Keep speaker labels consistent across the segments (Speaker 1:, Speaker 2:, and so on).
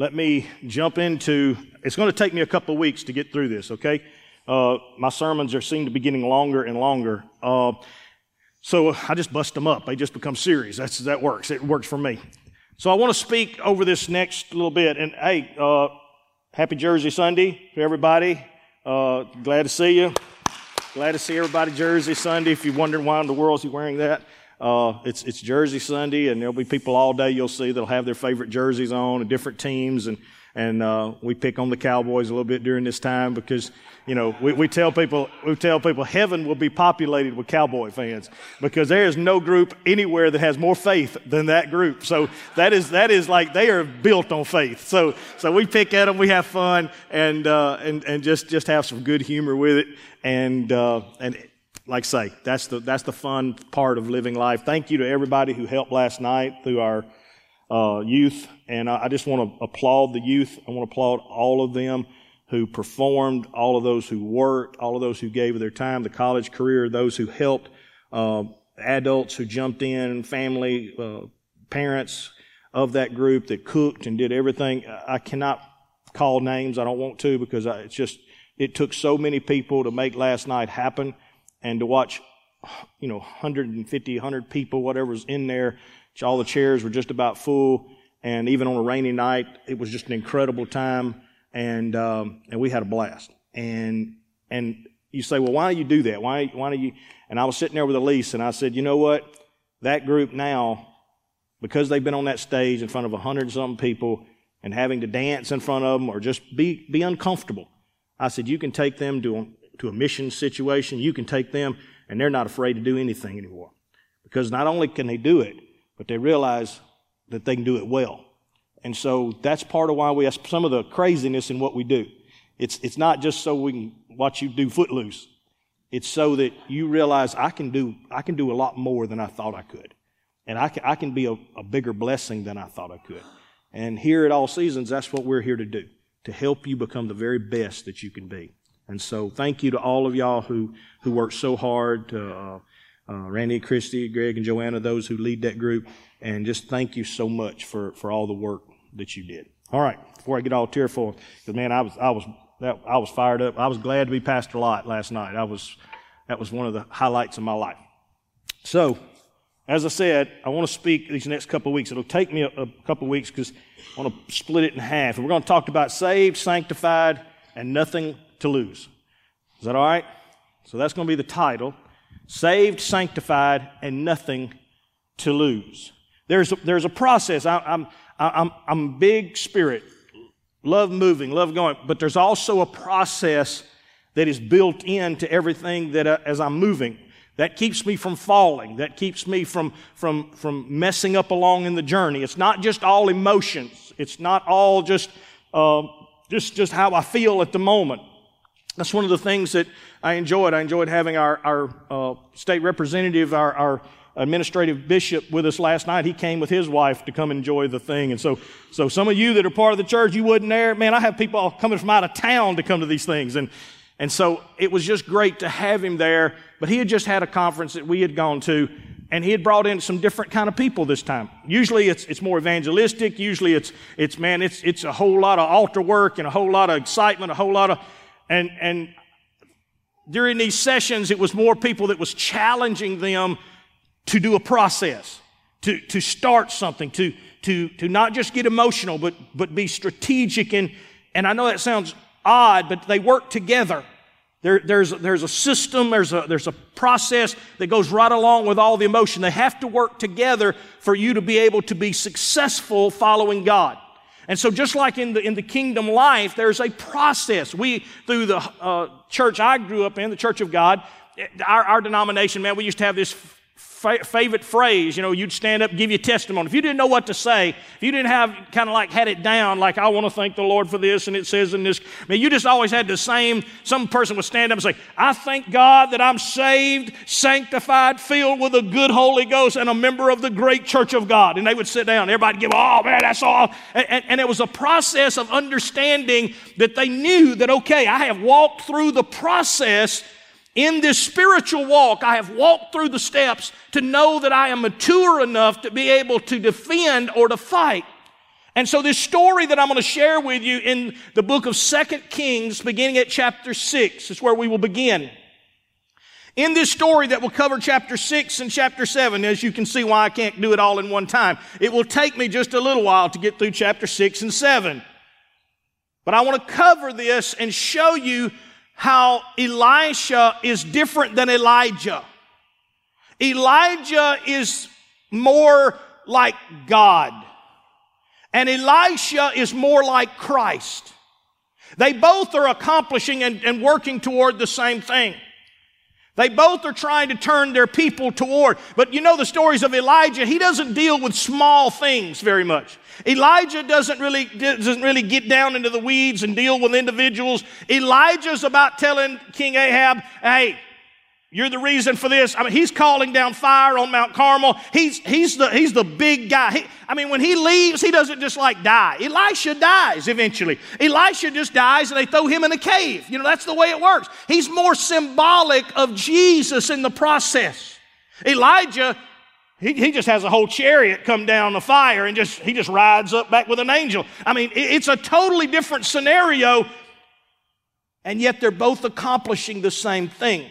Speaker 1: let me jump into. It's going to take me a couple of weeks to get through this. Okay, uh, my sermons are seem to be getting longer and longer. Uh, so I just bust them up. They just become series. That's that works. It works for me. So I want to speak over this next little bit. And hey, uh, happy Jersey Sunday to everybody. Uh, glad to see you. Glad to see everybody Jersey Sunday. If you're wondering why in the world is he wearing that, uh, it's, it's Jersey Sunday, and there'll be people all day you'll see that'll have their favorite jerseys on and different teams. And, and uh, we pick on the Cowboys a little bit during this time because, you know, we, we tell people we tell people heaven will be populated with Cowboy fans because there is no group anywhere that has more faith than that group. So that is that is like they are built on faith. So so we pick at them, we have fun, and uh, and and just just have some good humor with it, and uh, and like I say, that's the, that's the fun part of living life. Thank you to everybody who helped last night through our uh, youth. And I, I just want to applaud the youth. I want to applaud all of them who performed, all of those who worked, all of those who gave their time, the college career, those who helped, uh, adults who jumped in, family, uh, parents of that group that cooked and did everything. I cannot call names. I don't want to because I, it's just, it took so many people to make last night happen and to watch, you know, 150, 100 people, whatever was in there. All the chairs were just about full. And even on a rainy night, it was just an incredible time. And, um, and we had a blast. And, and you say, well, why do you do that? Why, why do you? And I was sitting there with Elise and I said, you know what? That group now, because they've been on that stage in front of a hundred something people and having to dance in front of them or just be, be uncomfortable. I said, you can take them to to a mission situation, you can take them and they're not afraid to do anything anymore. Because not only can they do it, but they realize that they can do it well. And so that's part of why we have some of the craziness in what we do. It's, it's not just so we can watch you do footloose. It's so that you realize I can do, I can do a lot more than I thought I could. And I can, I can be a, a bigger blessing than I thought I could. And here at All Seasons, that's what we're here to do, to help you become the very best that you can be. And so thank you to all of y'all who, who worked so hard, to uh, uh, Randy, Christy, Greg, and Joanna, those who lead that group. And just thank you so much for, for all the work that you did. All right, before I get all tearful, because man, I was, I was, that, I was fired up. I was glad to be Pastor Lott last night. I was, that was one of the highlights of my life. So, as I said, I want to speak these next couple of weeks. It'll take me a, a couple of weeks because I want to split it in half. And we're going to talk about saved, sanctified, and nothing to lose. Is that all right? So that's going to be the title Saved, Sanctified, and Nothing to Lose. There's a, there's a process. I, I'm, I'm, I'm big spirit, love moving, love going, but there's also a process that is built into everything that uh, as I'm moving. That keeps me from falling. That keeps me from, from, from messing up along in the journey. It's not just all emotions. It's not all just, uh, just, just how I feel at the moment. That's one of the things that I enjoyed. I enjoyed having our, our uh, state representative, our, our administrative bishop with us last night. He came with his wife to come enjoy the thing. And so, so some of you that are part of the church, you wasn't there. Man, I have people coming from out of town to come to these things. And, and so it was just great to have him there. But he had just had a conference that we had gone to and he had brought in some different kind of people this time. Usually it's, it's more evangelistic. Usually it's, it's, man, it's, it's a whole lot of altar work and a whole lot of excitement, a whole lot of, and, and during these sessions, it was more people that was challenging them to do a process, to, to start something, to, to, to not just get emotional, but, but be strategic. And, and I know that sounds odd, but they work together. There, there's, there's a system, there's a, there's a process that goes right along with all the emotion. They have to work together for you to be able to be successful following God. And so, just like in the, in the kingdom life, there's a process. We, through the uh, church I grew up in, the Church of God, our, our denomination, man, we used to have this fa- favorite phrase. You know, you'd stand up, give your testimony. If you didn't know what to say, if you didn't have kind of like had it down, like I want to thank the Lord for this, and it says in this, I mean, you just always had the same. Some person would stand up and say, "I thank God that I'm saved, sanctified, filled with a good Holy Ghost, and a member of the great Church of God." And they would sit down. Everybody give, "Oh man, that's all." And, and, and it was a process of understanding that they knew that okay, I have walked through the process in this spiritual walk, I have walked through the steps to know that I am mature enough to be able to defend or to fight. And so this story that I'm going to share with you in the book of Second Kings, beginning at chapter 6, is where we will begin. In this story that will cover chapter 6 and chapter 7, as you can see why I can't do it all in one time, it will take me just a little while to get through chapter 6 and 7. But I want to cover this and show you how Elisha is different than Elijah. Elijah is more like God. And Elisha is more like Christ. They both are accomplishing and, and, working toward the same thing. They both are trying to turn their people toward. But you know the stories of Elijah, he doesn't deal with small things very much. Elijah doesn't really, doesn't really get down into the weeds and deal with individuals. Elijah's about telling King Ahab, hey, you're the reason for this. I mean, he's calling down fire on Mount Carmel. He's, he's, the, he's the big guy. He, I mean, when he leaves, he doesn't just like die. Elisha dies eventually. Elisha just dies and they throw him in a cave. You know, that's the way it works. He's more symbolic of Jesus in the process. Elijah, he, he just has a whole chariot come down the fire and just, he just rides up back with an angel. I mean, it, it's a totally different scenario, and yet they're both accomplishing the same thing.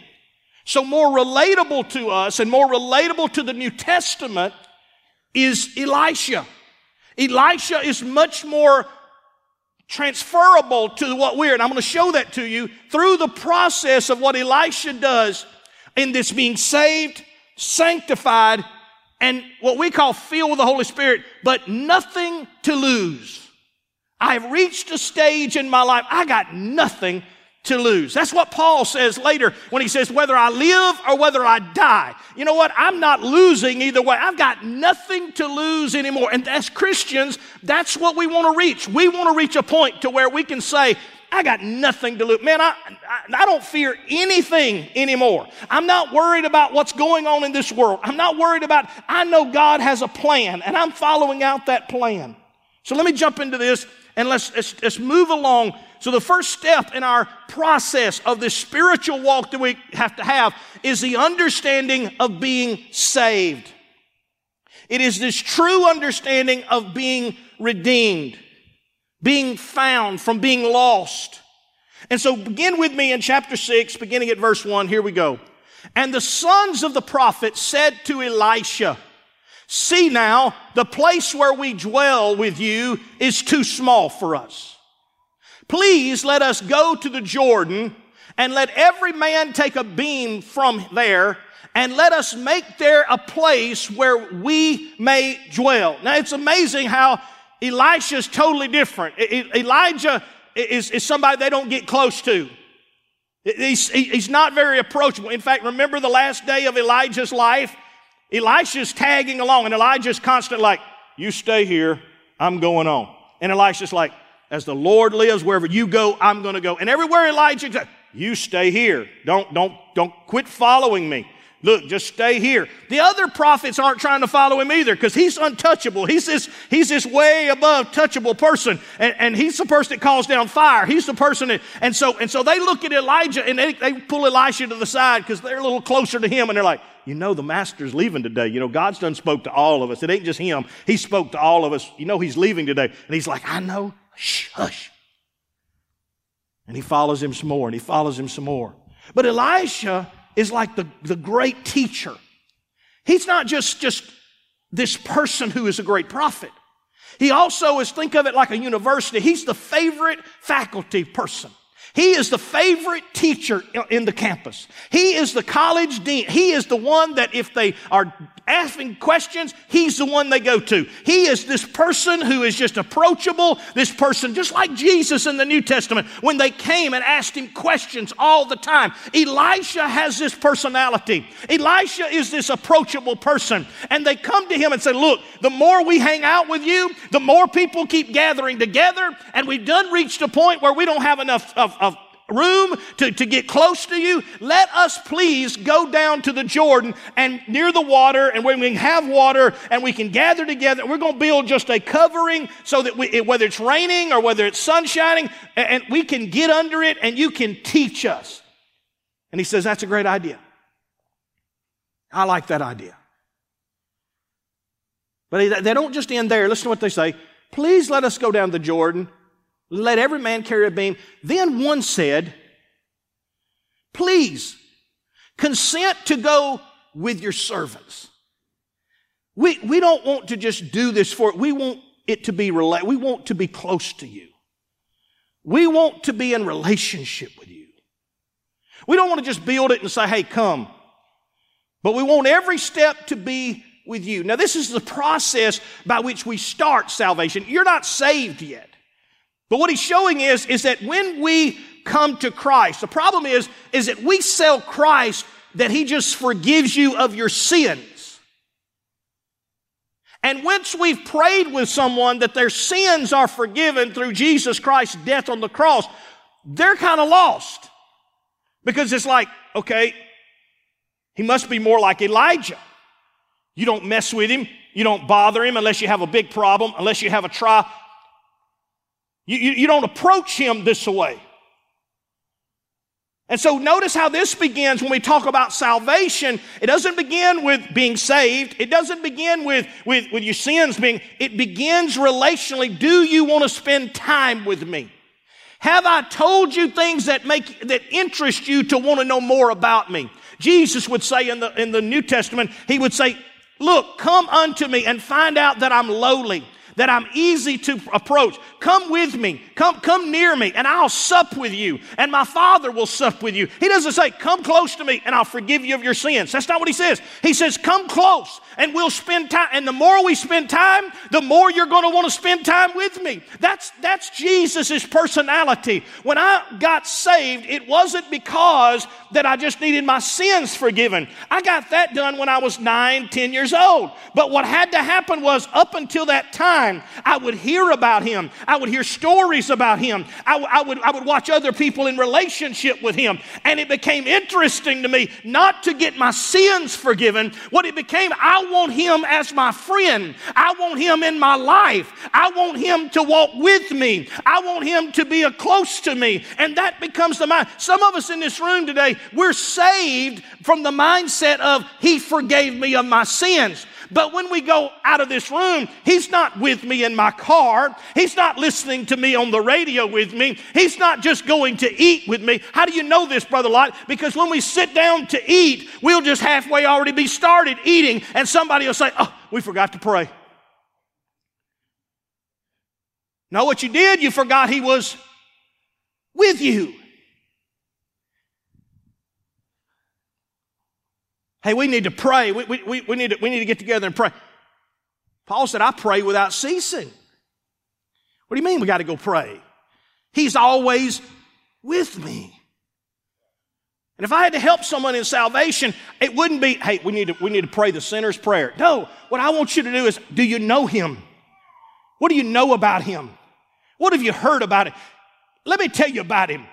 Speaker 1: So, more relatable to us and more relatable to the New Testament is Elisha. Elisha is much more transferable to what we're, and I'm going to show that to you through the process of what Elisha does in this being saved, sanctified, and what we call filled with the Holy Spirit, but nothing to lose. I've reached a stage in my life, I got nothing to lose. That's what Paul says later when he says, whether I live or whether I die. You know what? I'm not losing either way. I've got nothing to lose anymore. And as Christians, that's what we want to reach. We want to reach a point to where we can say, I got nothing to lose. Man, I, I, I, don't fear anything anymore. I'm not worried about what's going on in this world. I'm not worried about, I know God has a plan and I'm following out that plan. So let me jump into this and let's, let's, let's move along so, the first step in our process of this spiritual walk that we have to have is the understanding of being saved. It is this true understanding of being redeemed, being found from being lost. And so, begin with me in chapter 6, beginning at verse 1. Here we go. And the sons of the prophet said to Elisha, See now, the place where we dwell with you is too small for us. Please let us go to the Jordan and let every man take a beam from there and let us make there a place where we may dwell. Now it's amazing how Elisha is totally different. Elijah is, is somebody they don't get close to. He's, he's not very approachable. In fact, remember the last day of Elijah's life? Elisha's tagging along and Elijah's constant like, you stay here, I'm going on. And Elisha's like, as the Lord lives, wherever you go, I'm going to go. And everywhere Elijah you stay here. Don't, don't, don't quit following me. Look, just stay here. The other prophets aren't trying to follow him either because he's untouchable. He's this, he's this way above touchable person. And, and he's the person that calls down fire. He's the person that, and so, and so they look at Elijah and they, they pull Elisha to the side because they're a little closer to him and they're like, you know, the master's leaving today. You know, God's done spoke to all of us. It ain't just him. He spoke to all of us. You know, he's leaving today. And he's like, I know. Shh, hush. And he follows him some more and he follows him some more. But Elisha is like the, the great teacher. He's not just, just this person who is a great prophet. He also is, think of it like a university. He's the favorite faculty person. He is the favorite teacher in the campus. He is the college dean. He is the one that if they are asking questions, he's the one they go to. He is this person who is just approachable, this person just like Jesus in the New Testament when they came and asked him questions all the time. Elisha has this personality. Elisha is this approachable person. And they come to him and say, Look, the more we hang out with you, the more people keep gathering together, and we've done reached a point where we don't have enough of, room to, to get close to you, let us please go down to the Jordan and near the water, and when we can have water and we can gather together, we're going to build just a covering so that we, whether it's raining or whether it's sun shining, and we can get under it and you can teach us. And he says, That's a great idea. I like that idea. But they don't just end there. Listen to what they say.
Speaker 2: Please let us go down the Jordan. Let every man carry a beam. Then one said, Please consent to go with your servants. We, we don't want to just do this for it. We want it to be rela- we want to be close to you. We want to be in relationship with you. We don't want to just build it and say, hey, come. But we want every step to be with you. Now, this is the process by which we start salvation. You're not saved yet. But what he's showing is, is that when we come to Christ, the problem is, is that we sell Christ that he just forgives you of your sins. And once we've prayed with someone that their sins are forgiven through Jesus Christ's death on the cross, they're kind of lost. Because it's like, okay, he must be more like Elijah. You don't mess with him. You don't bother him unless you have a big problem, unless you have a trial. You, you, you don't approach him this way. And so notice how this begins when we talk about salvation. It doesn't begin with being saved. It doesn't begin with, with, with your sins being, it begins relationally. Do you want to spend time with me? Have I told you things that make, that interest you to want to know more about me? Jesus would say in the, in the New Testament, He would say, look, come unto me and find out that I'm lowly that I'm easy to approach. Come with me. Come, come near me and I'll sup with you and my father will sup with you. He doesn't say, come close to me and I'll forgive you of your sins. That's not what he says. He says, come close and we'll spend time. And the more we spend time, the more you're going to want to spend time with me. That's, that's Jesus' personality. When I got saved, it wasn't because that I just needed my sins forgiven. I got that done when I was nine, ten years old. But what had to happen was up until that time, I would hear about him. I would hear stories about him. I, I, would, I would watch other people in relationship with him. And it became interesting to me not to get my sins forgiven. What it became, I want him as my friend. I want him in my life. I want him to walk with me. I want him to be a close to me. And that becomes the mind. Some of us in this room today, we're saved from the mindset of he forgave me of my sins. But when we go out of this room, He's not with me in my car. He's not listening to me on the radio with me. He's not just going to eat with me. How do you know this, Brother Lott? Because when we sit down to eat, we'll just halfway already be started eating, and somebody will say, Oh, we forgot to pray. Know what you did? You forgot He was with you. Hey, we need to pray. We, we, we, need to, we need to get together and pray. Paul said, I pray without ceasing. What do you mean we got to go pray? He's always with me. And if I had to help someone in salvation, it wouldn't be, hey, we need to, we need to pray the sinner's prayer. No, what I want you to do is, do you know him? What do you know about him? What have you heard about it? Let me tell you about him.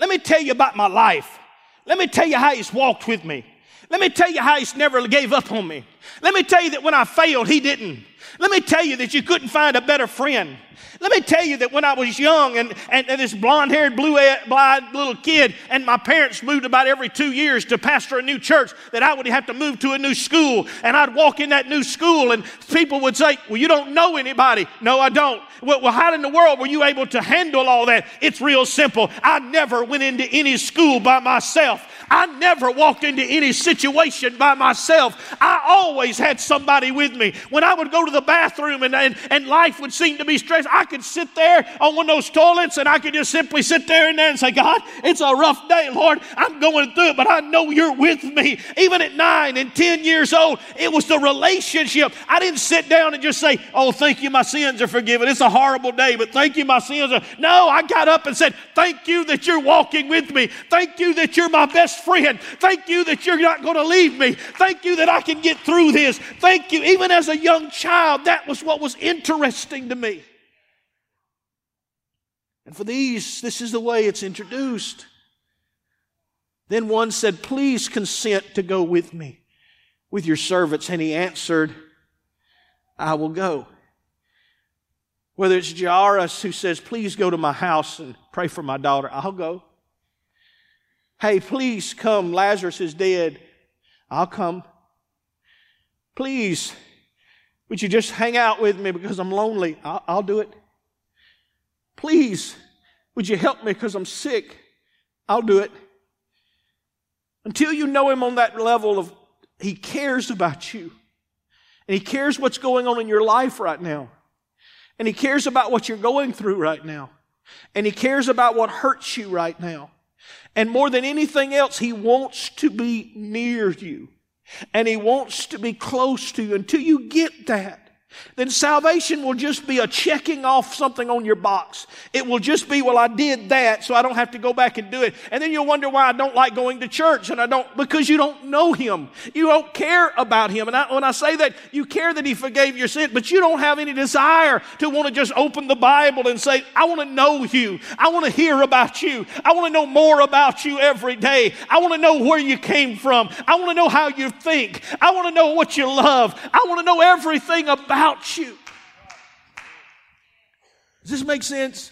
Speaker 2: Let me tell you about my life. Let me tell you how he's walked with me. Let me tell you how he's never gave up on me. Let me tell you that when I failed, he didn't. Let me tell you that you couldn't find a better friend. Let me tell you that when I was young and, and, and this blonde haired, blue eyed little kid, and my parents moved about every two years to pastor a new church, that I would have to move to a new school. And I'd walk in that new school, and people would say, Well, you don't know anybody. No, I don't. Well, well how in the world were you able to handle all that? It's real simple. I never went into any school by myself. I never walked into any situation by myself. I always had somebody with me. When I would go to the bathroom and, and, and life would seem to be stressed, I could sit there on one of those toilets and I could just simply sit there and there and say, God, it's a rough day, Lord. I'm going through it, but I know you're with me. Even at nine and 10 years old, it was the relationship. I didn't sit down and just say, Oh, thank you, my sins are forgiven. It's a horrible day, but thank you, my sins are. No, I got up and said, Thank you that you're walking with me. Thank you that you're my best friend. Thank you that you're not going to leave me. Thank you that I can get through this. Thank you. Even as a young child, that was what was interesting to me. And for these, this is the way it's introduced. Then one said, Please consent to go with me, with your servants. And he answered, I will go. Whether it's Jairus who says, Please go to my house and pray for my daughter, I'll go. Hey, please come. Lazarus is dead. I'll come. Please Would you just hang out with me because I'm lonely? I'll, I'll do it. Please, would you help me because I'm sick? I'll do it. Until you know Him on that level of He cares about you and He cares what's going on in your life right now. And He cares about what you're going through right now. And He cares about what hurts you right now. And more than anything else, He wants to be near you. And He wants to be close to you until you get that then salvation will just be a checking off something on your box. It will just be, well, I did that, so I don't have to go back and do it. And then you'll wonder why I don't like going to church, and I don't, because you don't know Him. You don't care about Him. And I, when I say that, you care that He forgave your sin, but you don't have any desire to want to just open the Bible and say, I want to know you. I want to hear about you. I want to know more about you every day. I want to know where you came from. I want to know how you think. I want to know what you love. I want to know everything about about you. Does this make sense?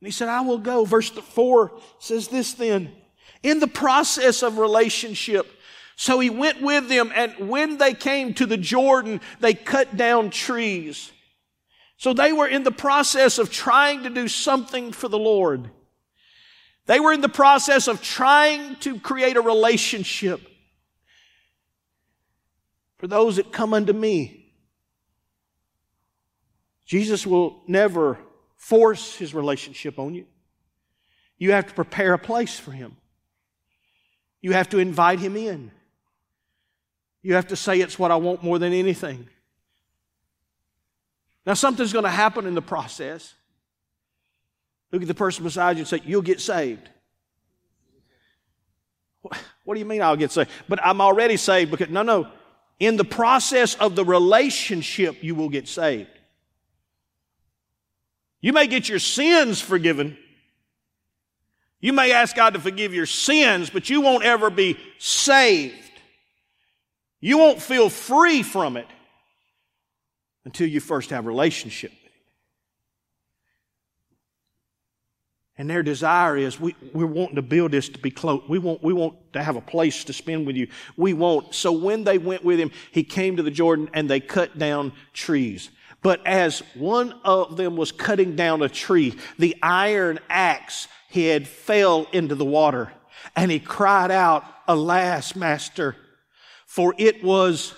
Speaker 2: And he said, I will go. Verse 4 says this then. In the process of relationship, so he went with them, and when they came to the Jordan, they cut down trees. So they were in the process of trying to do something for the Lord. They were in the process of trying to create a relationship for those that come unto me. Jesus will never force his relationship on you. You have to prepare a place for him. You have to invite him in. You have to say, It's what I want more than anything. Now, something's going to happen in the process. Look at the person beside you and say, You'll get saved. What do you mean I'll get saved? But I'm already saved because, no, no. In the process of the relationship, you will get saved. You may get your sins forgiven. You may ask God to forgive your sins, but you won't ever be saved. You won't feel free from it until you first have relationship. And their desire is we, we're wanting to build this to be close. We want, we want to have a place to spend with you. We want. So when they went with him, he came to the Jordan and they cut down trees. But as one of them was cutting down a tree, the iron axe head fell into the water and he cried out, Alas, master, for it was.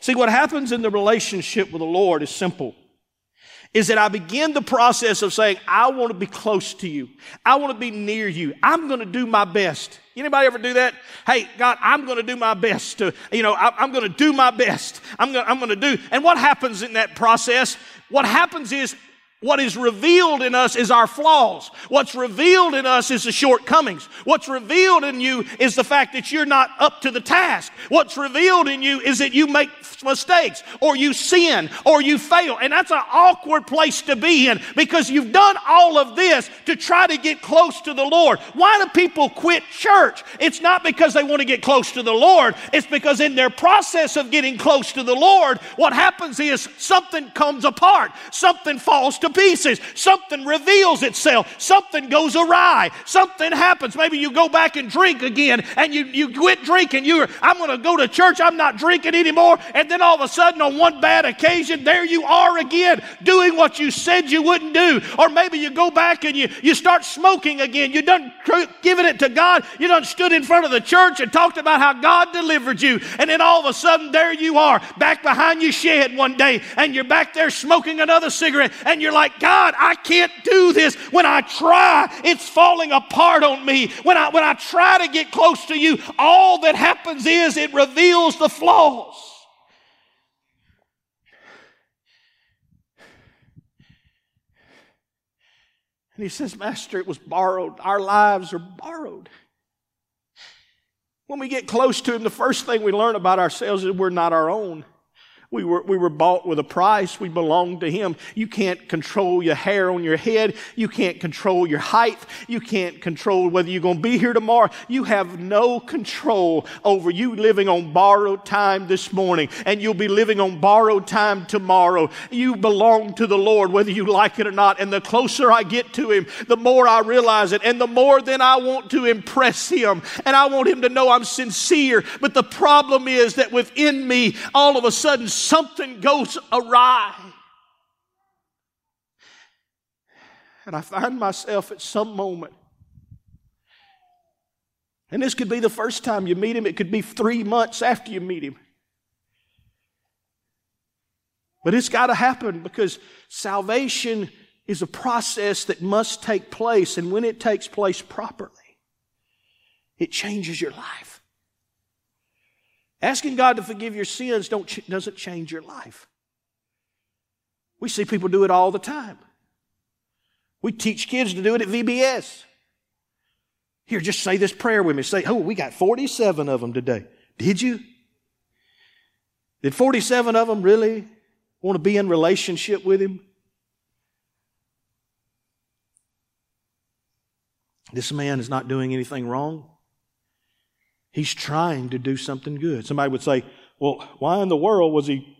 Speaker 2: See, what happens in the relationship with the Lord is simple is that I begin the process of saying, I want to be close to you. I want to be near you. I'm going to do my best. Anybody ever do that? Hey, God, I'm going to do my best to, you know, I, am going to do my best. I'm going, I'm going to do. And what happens in that process? What happens is what is revealed in us is our flaws. What's revealed in us is the shortcomings. What's revealed in you is the fact that you're not up to the task. What's revealed in you is that you make mistakes or you sin or you fail. And that's an awkward place to be in because you've done all of this to try to get close to the Lord. Why do people quit church? It's not because they want to get close to the Lord. It's because in their process of getting close to the Lord, what happens is something comes apart. Something falls to to pieces. Something reveals itself. Something goes awry. Something happens. Maybe you go back and drink again and you, you quit drinking. You're, I'm going to go to church. I'm not drinking anymore. And then all of a sudden, on one bad occasion, there you are again doing what you said you wouldn't do. Or maybe you go back and you, you start smoking again. You done giving it to God. You done stood in front of the church and talked about how God delivered you. And then all of a sudden, there you are back behind your shed one day and you're back there smoking another cigarette and you're like, God, I can't do this. When I try, it's falling apart on me. When I, when I try to get close to you, all that happens is it reveals the flaws. And he says, Master, it was borrowed. Our lives are borrowed. When we get close to him, the first thing we learn about ourselves is we're not our own. We were, we were bought with a price. We belong to Him. You can't control your hair on your head. You can't control your height. You can't control whether you're going to be here tomorrow. You have no control over you living on borrowed time this morning and you'll be living on borrowed time tomorrow. You belong to the Lord whether you like it or not. And the closer I get to Him, the more I realize it and the more then I want to impress Him and I want Him to know I'm sincere. But the problem is that within me, all of a sudden, something goes awry. And I find myself at some moment, and this could be the first time you meet him, it could be three months after you meet him. But it's got to happen because salvation is a process that must take place, and when it takes place properly, it changes your life. Asking God to forgive your sins don't, doesn't change your life. We see people do it all the time. We teach kids to do it at VBS. Here, just say this prayer with me. Say, oh, we got 47 of them today. Did you? Did 47 of them really want to be in relationship with Him? This man is not doing anything wrong. He's trying to do something good. Somebody would say, well, why in the world was he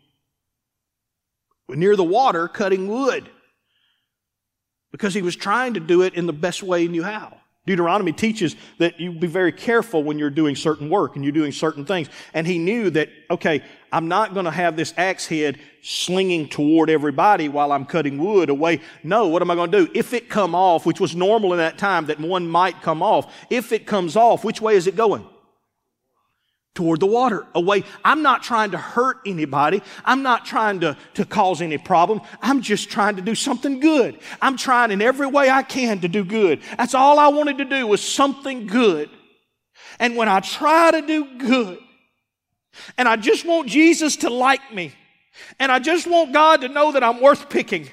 Speaker 2: near the water cutting wood? Because he was trying to do it in the best way he knew how. Deuteronomy teaches that you be very careful when you're doing certain work and you're doing certain things. And he knew that, okay, I'm not going to have this axe head slinging toward everybody while I'm cutting wood away. No, what am I going to do? If it come off, which was normal in that time that one might come off, if it comes off, which way is it going? Toward the water, away. I'm not trying to hurt anybody. I'm not trying to, to cause any problem. I'm just trying to do something good. I'm trying in every way I can to do good. That's all I wanted to do was something good. And when I try to do good, and I just want Jesus to like me, and I just want God to know that I'm worth picking,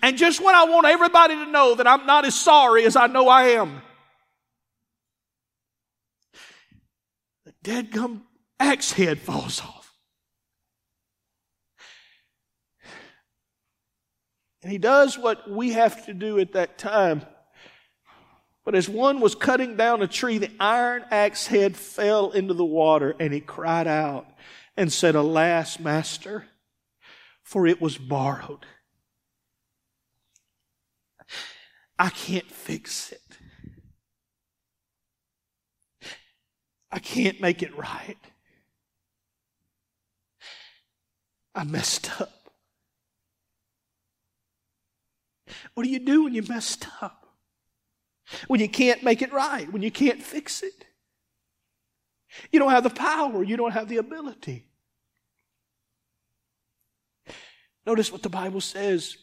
Speaker 2: and just when I want everybody to know that I'm not as sorry as I know I am, deadgum axe head falls off. And he does what we have to do at that time. But as one was cutting down a tree, the iron axe head fell into the water, and he cried out and said, Alas, master, for it was borrowed. I can't fix it. I can't make it right. I messed up. What do you do when you messed up? When you can't make it right, when you can't fix it? You don't have the power, you don't have the ability. Notice what the Bible says.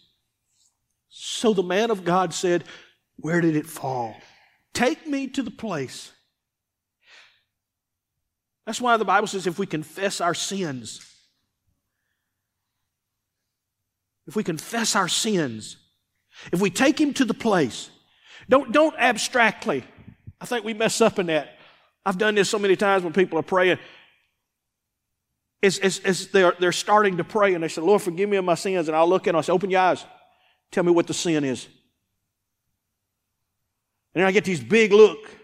Speaker 2: So the man of God said, Where did it fall? Take me to the place that's why the Bible says if we confess our sins, if we confess our sins, if we take Him to the place, don't, don't abstractly. I think we mess up in that. I've done this so many times when people are praying. As, as, they're, they're starting to pray and they say, Lord, forgive me of my sins. And I'll look and I'll say, open your eyes. Tell me what the sin is. And then I get these big look.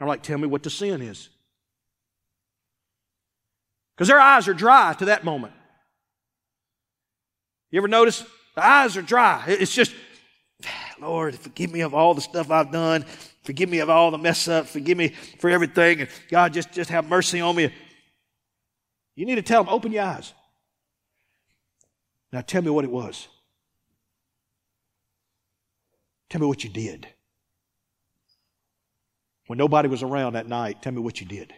Speaker 2: I'm like, tell me what the sin is. Because their eyes are dry to that moment. You ever notice? The eyes are dry. It's just, Lord, forgive me of all the stuff I've done. Forgive me of all the mess up. Forgive me for everything. And God, just, just have mercy on me. You need to tell them, open your eyes. Now tell me what it was. Tell me what you did. When nobody was around that night, tell me what you did.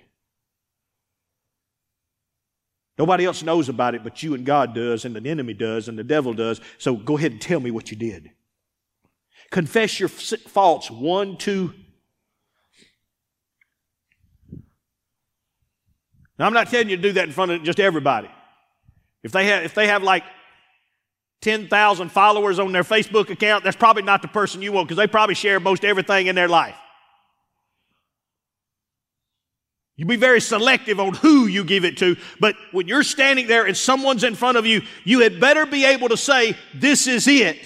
Speaker 2: Nobody else knows about it, but you and God does, and the enemy does, and the devil does. So go ahead and tell me what you did. Confess your faults. One, two. Now, I'm not telling you to do that in front of just everybody. If they have, if they have like 10,000 followers on their Facebook account, that's probably not the person you want because they probably share most everything in their life. You be very selective on who you give it to, but when you're standing there and someone's in front of you, you had better be able to say, This is it.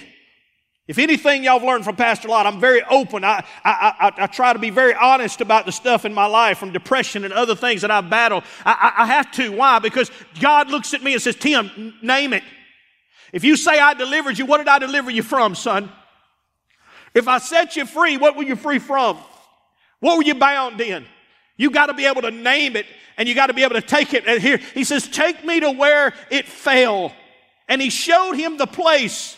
Speaker 2: If anything y'all have learned from Pastor Lott, I'm very open. I, I, I, I, try to be very honest about the stuff in my life from depression and other things that I've battled. I, I have to. Why? Because God looks at me and says, Tim, name it. If you say I delivered you, what did I deliver you from, son? If I set you free, what were you free from? What were you bound in? You got to be able to name it and you got to be able to take it. And here, he says, Take me to where it fell. And he showed him the place.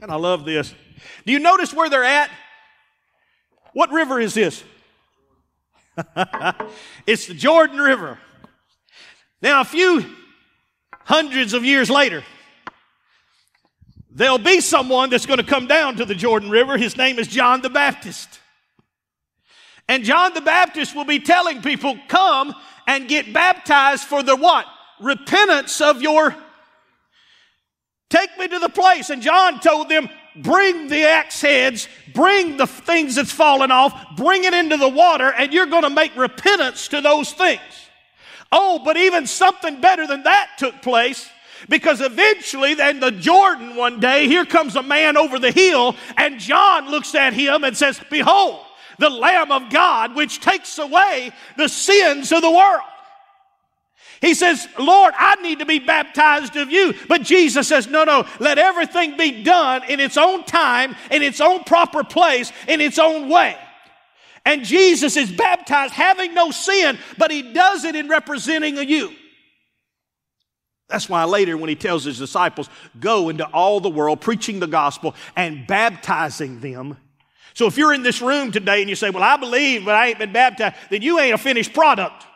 Speaker 2: And I love this. Do you notice where they're at? What river is this? it's the Jordan River. Now, a few hundreds of years later, there'll be someone that's going to come down to the Jordan River. His name is John the Baptist. And John the Baptist will be telling people, come and get baptized for the what? Repentance of your. Take me to the place. And John told them, bring the axe heads, bring the things that's fallen off, bring it into the water, and you're going to make repentance to those things. Oh, but even something better than that took place. Because eventually, then the Jordan one day, here comes a man over the hill, and John looks at him and says, Behold, the Lamb of God, which takes away the sins of the world. He says, Lord, I need to be baptized of you. But Jesus says, no, no, let everything be done in its own time, in its own proper place, in its own way. And Jesus is baptized having no sin, but he does it in representing you. That's why later, when he tells his disciples, go into all the world preaching the gospel and baptizing them so if you're in this room today and you say, well, I believe, but I ain't been baptized, then you ain't a finished product.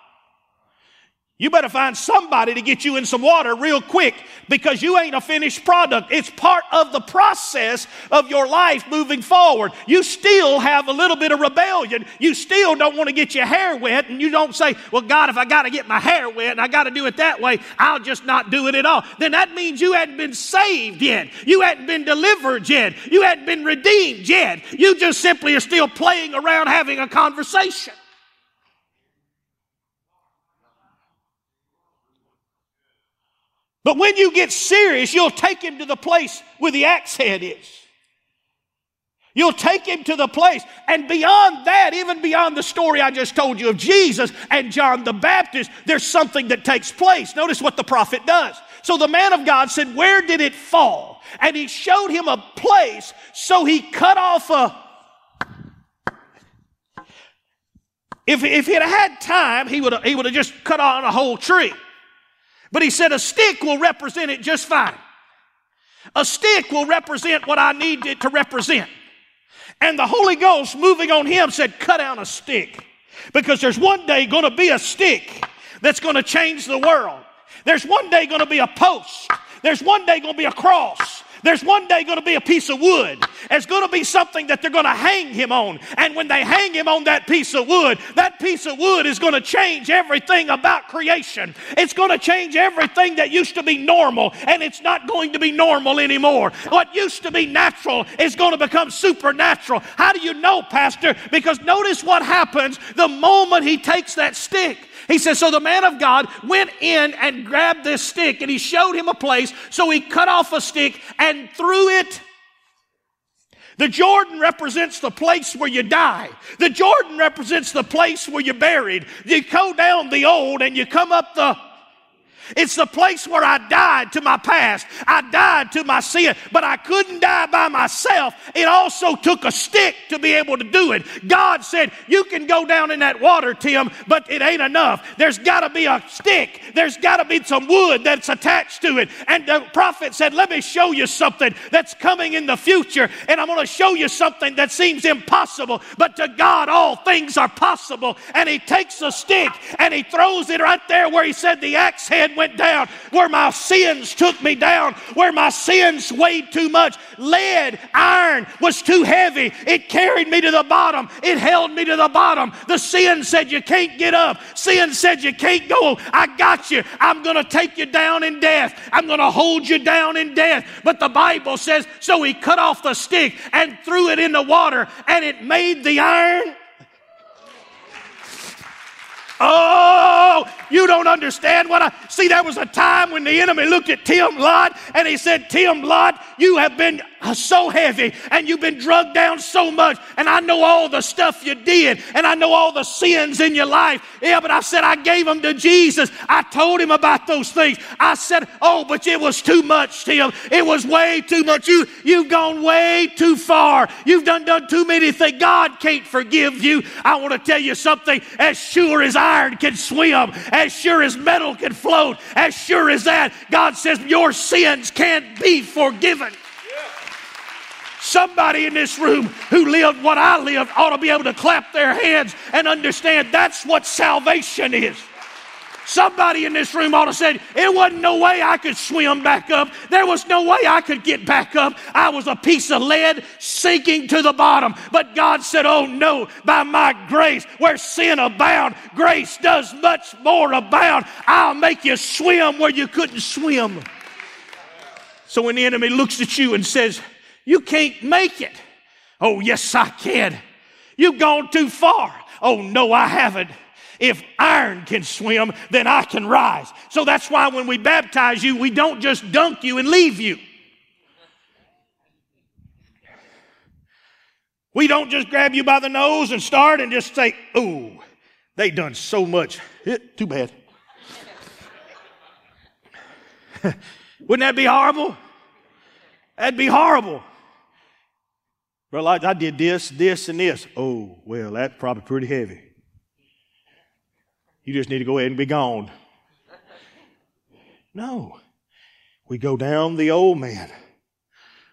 Speaker 2: You better find somebody to get you in some water real quick because you ain't a finished product. It's part of the process of your life moving forward. You still have a little bit of rebellion. You still don't want to get your hair wet and you don't say, well, God, if I got to get my hair wet and I got to do it that way, I'll just not do it at all. Then that means you hadn't been saved yet. You hadn't been delivered yet. You hadn't been redeemed yet. You just simply are still playing around having a conversation. But when you get serious, you'll take him to the place where the axe head is. You'll take him to the place. And beyond that, even beyond the story I just told you of Jesus and John the Baptist, there's something that takes place. Notice what the prophet does. So the man of God said, Where did it fall? And he showed him a place, so he cut off a. If, if he'd had time, he would have, he would have just cut on a whole tree. But he said a stick will represent it just fine. A stick will represent what I need it to represent. And the Holy Ghost moving on him said, cut down a stick. Because there's one day going to be a stick that's going to change the world. There's one day going to be a post. There's one day going to be a cross. There's one day going to be a piece of wood. It's going to be something that they're going to hang him on. And when they hang him on that piece of wood, that piece of wood is going to change everything about creation. It's going to change everything that used to be normal, and it's not going to be normal anymore. What used to be natural is going to become supernatural. How do you know, Pastor? Because notice what happens the moment he takes that stick. He says, So the man of God went in and grabbed this stick and he showed him a place. So he cut off a stick and threw it. The Jordan represents the place where you die. The Jordan represents the place where you're buried. You go down the old and you come up the it's the place where I died to my past. I died to my sin, but I couldn't die by myself. It also took a stick to be able to do it. God said, You can go down in that water, Tim, but it ain't enough. There's got to be a stick, there's got to be some wood that's attached to it. And the prophet said, Let me show you something that's coming in the future, and I'm going to show you something that seems impossible, but to God, all things are possible. And he takes a stick and he throws it right there where he said the axe head went down, where my sins took me down, where my sins weighed too much. Lead, iron was too heavy. It carried me to the bottom. It held me to the bottom. The sin said, You can't get up. Sin said, You can't go. I got you. I'm going to take you down in death. I'm going to hold you down in death. But the Bible says, So he cut off the stick and threw it in the water, and it made the iron Oh, you don't understand what I see. There was a time when the enemy looked at Tim Lott and he said, Tim Lott, you have been so heavy and you've been drugged down so much. And I know all the stuff you did and I know all the sins in your life. Yeah, but I said, I gave them to Jesus. I told him about those things. I said, Oh, but it was too much, Tim. It was way too much. You, you've gone way too far. You've done, done too many things. God can't forgive you. I want to tell you something. As sure as iron can swim, as sure as metal can float, as sure as that, God says your sins can't be forgiven. Somebody in this room who lived what I lived ought to be able to clap their hands and understand that's what salvation is. Somebody in this room ought to say, It wasn't no way I could swim back up. There was no way I could get back up. I was a piece of lead sinking to the bottom. But God said, Oh no, by my grace, where sin abound, grace does much more abound. I'll make you swim where you couldn't swim. So when the enemy looks at you and says, you can't make it. Oh, yes, I can. You've gone too far. Oh, no, I haven't. If iron can swim, then I can rise. So that's why when we baptize you, we don't just dunk you and leave you. We don't just grab you by the nose and start and just say, oh, they done so much. It, Too bad. Wouldn't that be horrible? That'd be horrible. Brother, I, I did this, this, and this. Oh, well, that's probably pretty heavy. You just need to go ahead and be gone. No. We go down the old man,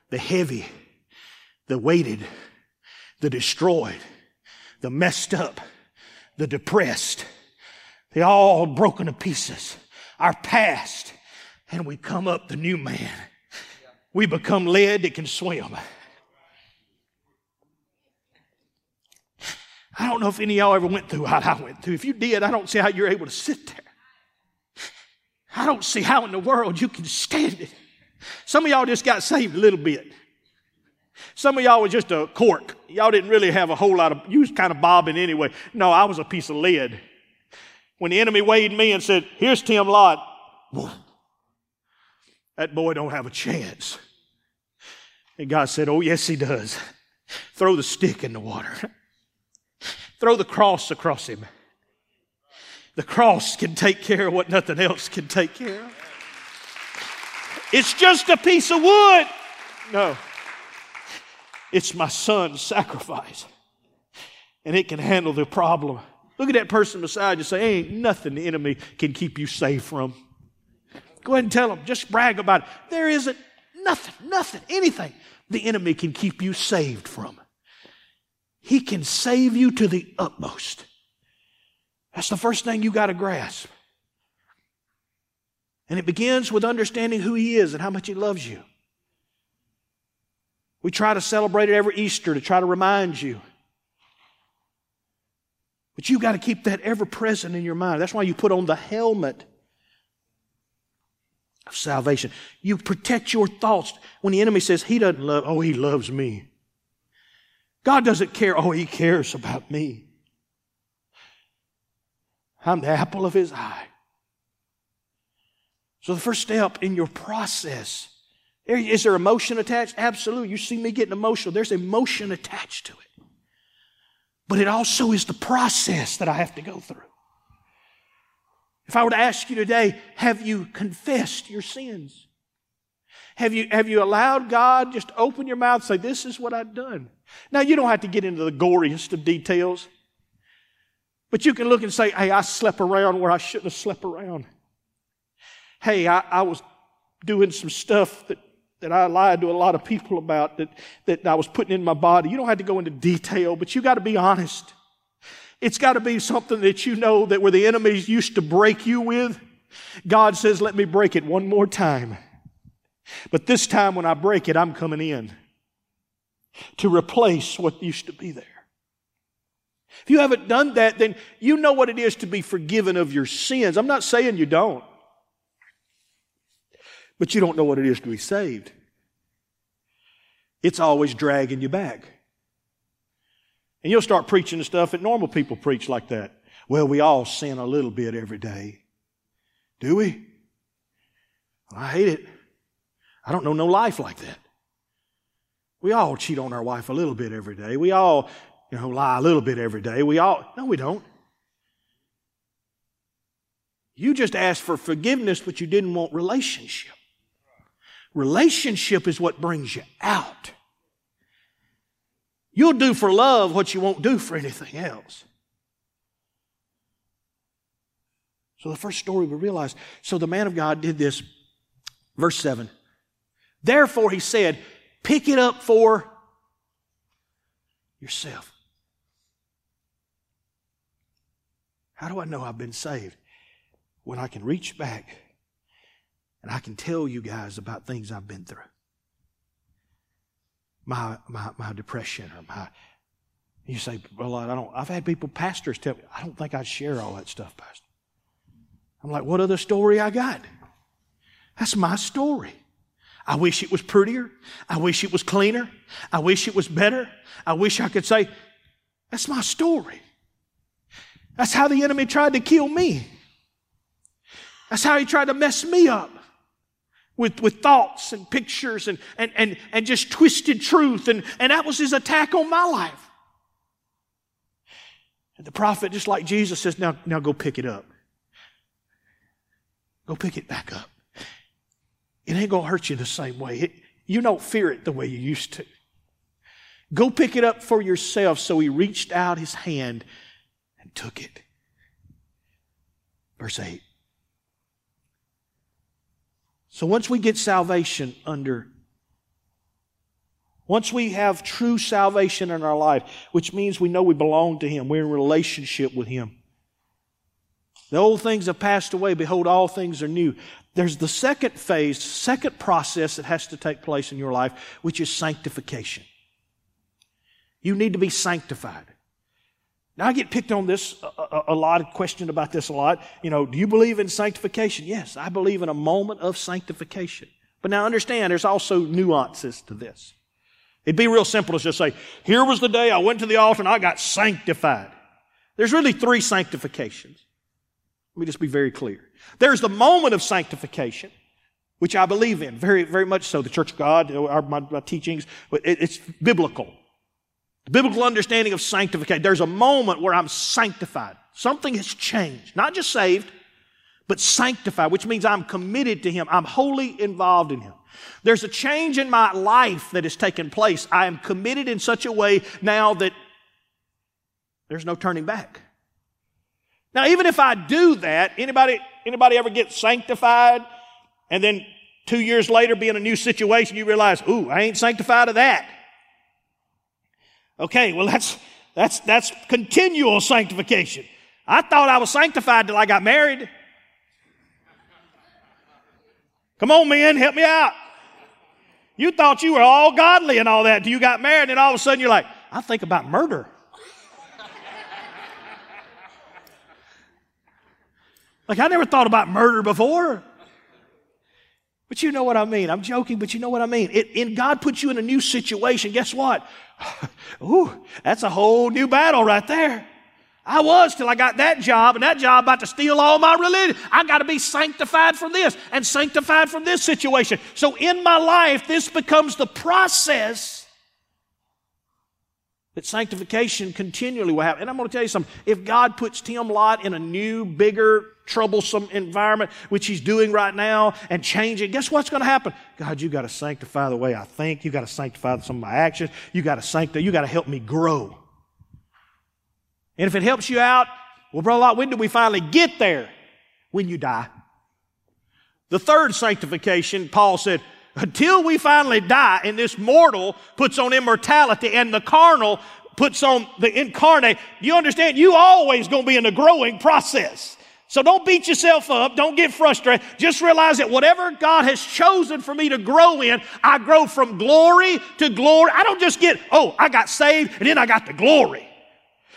Speaker 2: the heavy, the weighted, the destroyed, the messed up, the depressed, they all broken to pieces, our past, and we come up the new man. We become lead that can swim. I don't know if any of y'all ever went through what I went through. If you did, I don't see how you're able to sit there. I don't see how in the world you can stand it. Some of y'all just got saved a little bit. Some of y'all was just a cork. Y'all didn't really have a whole lot of, you was kind of bobbing anyway. No, I was a piece of lead. When the enemy weighed me and said, here's Tim Lott, that boy don't have a chance. And God said, oh yes, he does. Throw the stick in the water. Throw the cross across him. The cross can take care of what nothing else can take care of. It's just a piece of wood. No. It's my son's sacrifice. And it can handle the problem. Look at that person beside you say, Ain't nothing the enemy can keep you safe from. Go ahead and tell them. Just brag about it. There isn't nothing, nothing, anything the enemy can keep you saved from. He can save you to the utmost. That's the first thing you got to grasp. And it begins with understanding who He is and how much He loves you. We try to celebrate it every Easter to try to remind you. But you've got to keep that ever present in your mind. That's why you put on the helmet of salvation. You protect your thoughts. When the enemy says, He doesn't love, oh, He loves me. God doesn't care. Oh, He cares about me. I'm the apple of His eye. So, the first step in your process is there emotion attached? Absolutely. You see me getting emotional. There's emotion attached to it. But it also is the process that I have to go through. If I were to ask you today, have you confessed your sins? Have you, have you allowed God just open your mouth say, This is what I've done? Now, you don't have to get into the goriest of details, but you can look and say, hey, I slept around where I shouldn't have slept around. Hey, I, I was doing some stuff that, that I lied to a lot of people about that, that I was putting in my body. You don't have to go into detail, but you got to be honest. It's got to be something that you know that where the enemies used to break you with, God says, let me break it one more time. But this time when I break it, I'm coming in to replace what used to be there. If you haven't done that, then you know what it is to be forgiven of your sins. I'm not saying you don't, but you don't know what it is to be saved. It's always dragging you back. And you'll start preaching the stuff that normal people preach like that.
Speaker 1: Well, we all sin a little bit every day. Do we? I hate it. I don't know no life like that. We all cheat on our wife a little bit every day. We all, you know, lie a little bit every day. We all, no, we don't. You just asked for forgiveness, but you didn't want relationship. Relationship is what brings you out. You'll do for love what you won't do for anything else. So the first story we realize, so the man of God did this. Verse 7. Therefore, he said, pick it up for yourself. How do I know I've been saved? When I can reach back and I can tell you guys about things I've been through. My, my, my depression or my, you say, well, I don't, I've had people, pastors tell me, I don't think I'd share all that stuff, Pastor. I'm like, what other story I got? That's my story. I wish it was prettier. I wish it was cleaner. I wish it was better. I wish I could say, that's my story. That's how the enemy tried to kill me. That's how he tried to mess me up with, with thoughts and pictures and, and, and, and just twisted truth. And, and that was his attack on my life. And the prophet, just like Jesus, says, now, now go pick it up. Go pick it back up. It ain't going to hurt you the same way. It, you don't fear it the way you used to. Go pick it up for yourself. So he reached out his hand and took it. Verse 8. So once we get salvation under, once we have true salvation in our life, which means we know we belong to Him, we're in relationship with Him. The old things have passed away. Behold, all things are new. There's the second phase, second process that has to take place in your life, which is sanctification. You need to be sanctified. Now, I get picked on this a, a, lot, questioned about this a lot. You know, do you believe in sanctification? Yes, I believe in a moment of sanctification. But now understand, there's also nuances to this. It'd be real simple to just say, here was the day I went to the altar and I got sanctified. There's really three sanctifications. Let me just be very clear. There's the moment of sanctification, which I believe in, very, very much so. The Church of God, our, my, my teachings, it, it's biblical. The biblical understanding of sanctification. There's a moment where I'm sanctified. Something has changed. Not just saved, but sanctified, which means I'm committed to Him. I'm wholly involved in Him. There's a change in my life that has taken place. I am committed in such a way now that there's no turning back. Now, even if I do that, anybody, anybody ever get sanctified and then two years later be in a new situation, you realize, ooh, I ain't sanctified of that. Okay, well that's, that's, that's continual sanctification. I thought I was sanctified till I got married. Come on, men, help me out. You thought you were all godly and all that until you got married, and all of a sudden you're like, I think about murder. Like, I never thought about murder before. But you know what I mean. I'm joking, but you know what I mean. It, and God puts you in a new situation. Guess what? Ooh, that's a whole new battle right there. I was till I got that job, and that job about to steal all my religion. I got to be sanctified from this and sanctified from this situation. So in my life, this becomes the process that sanctification continually will happen. And I'm going to tell you something. If God puts Tim Lott in a new, bigger, troublesome environment, which he's doing right now, and changing, guess what's going to happen? God, you got to sanctify the way I think. You got to sanctify some of my actions. You got to sanctify. You got to help me grow. And if it helps you out, well, Brother Lott, when do we finally get there? When you die. The third sanctification, Paul said, until we finally die and this mortal puts on immortality and the carnal puts on the incarnate, you understand? You always going to be in a growing process. So don't beat yourself up. Don't get frustrated. Just realize that whatever God has chosen for me to grow in, I grow from glory to glory. I don't just get, oh, I got saved and then I got the glory.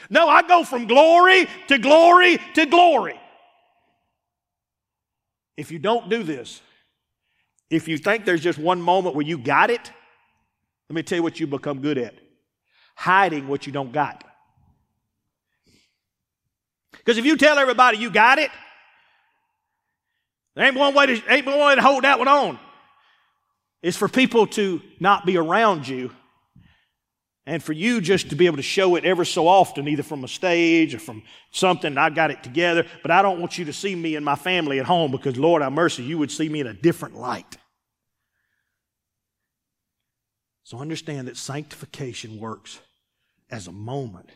Speaker 1: No, I go from glory to glory to glory. If you don't do this, if you think there's just one moment where you got it, let me tell you what you become good at hiding what you don't got.
Speaker 2: Because if you tell everybody you got it, there ain't one way to, ain't one way to hold that one on. It's for people to not be around you and for you just to be able to show it ever so often, either from a stage or from something, I got it together, but I don't want you to see me and my family at home because, Lord, have mercy, you would see me in a different light. So understand that sanctification works as a moment.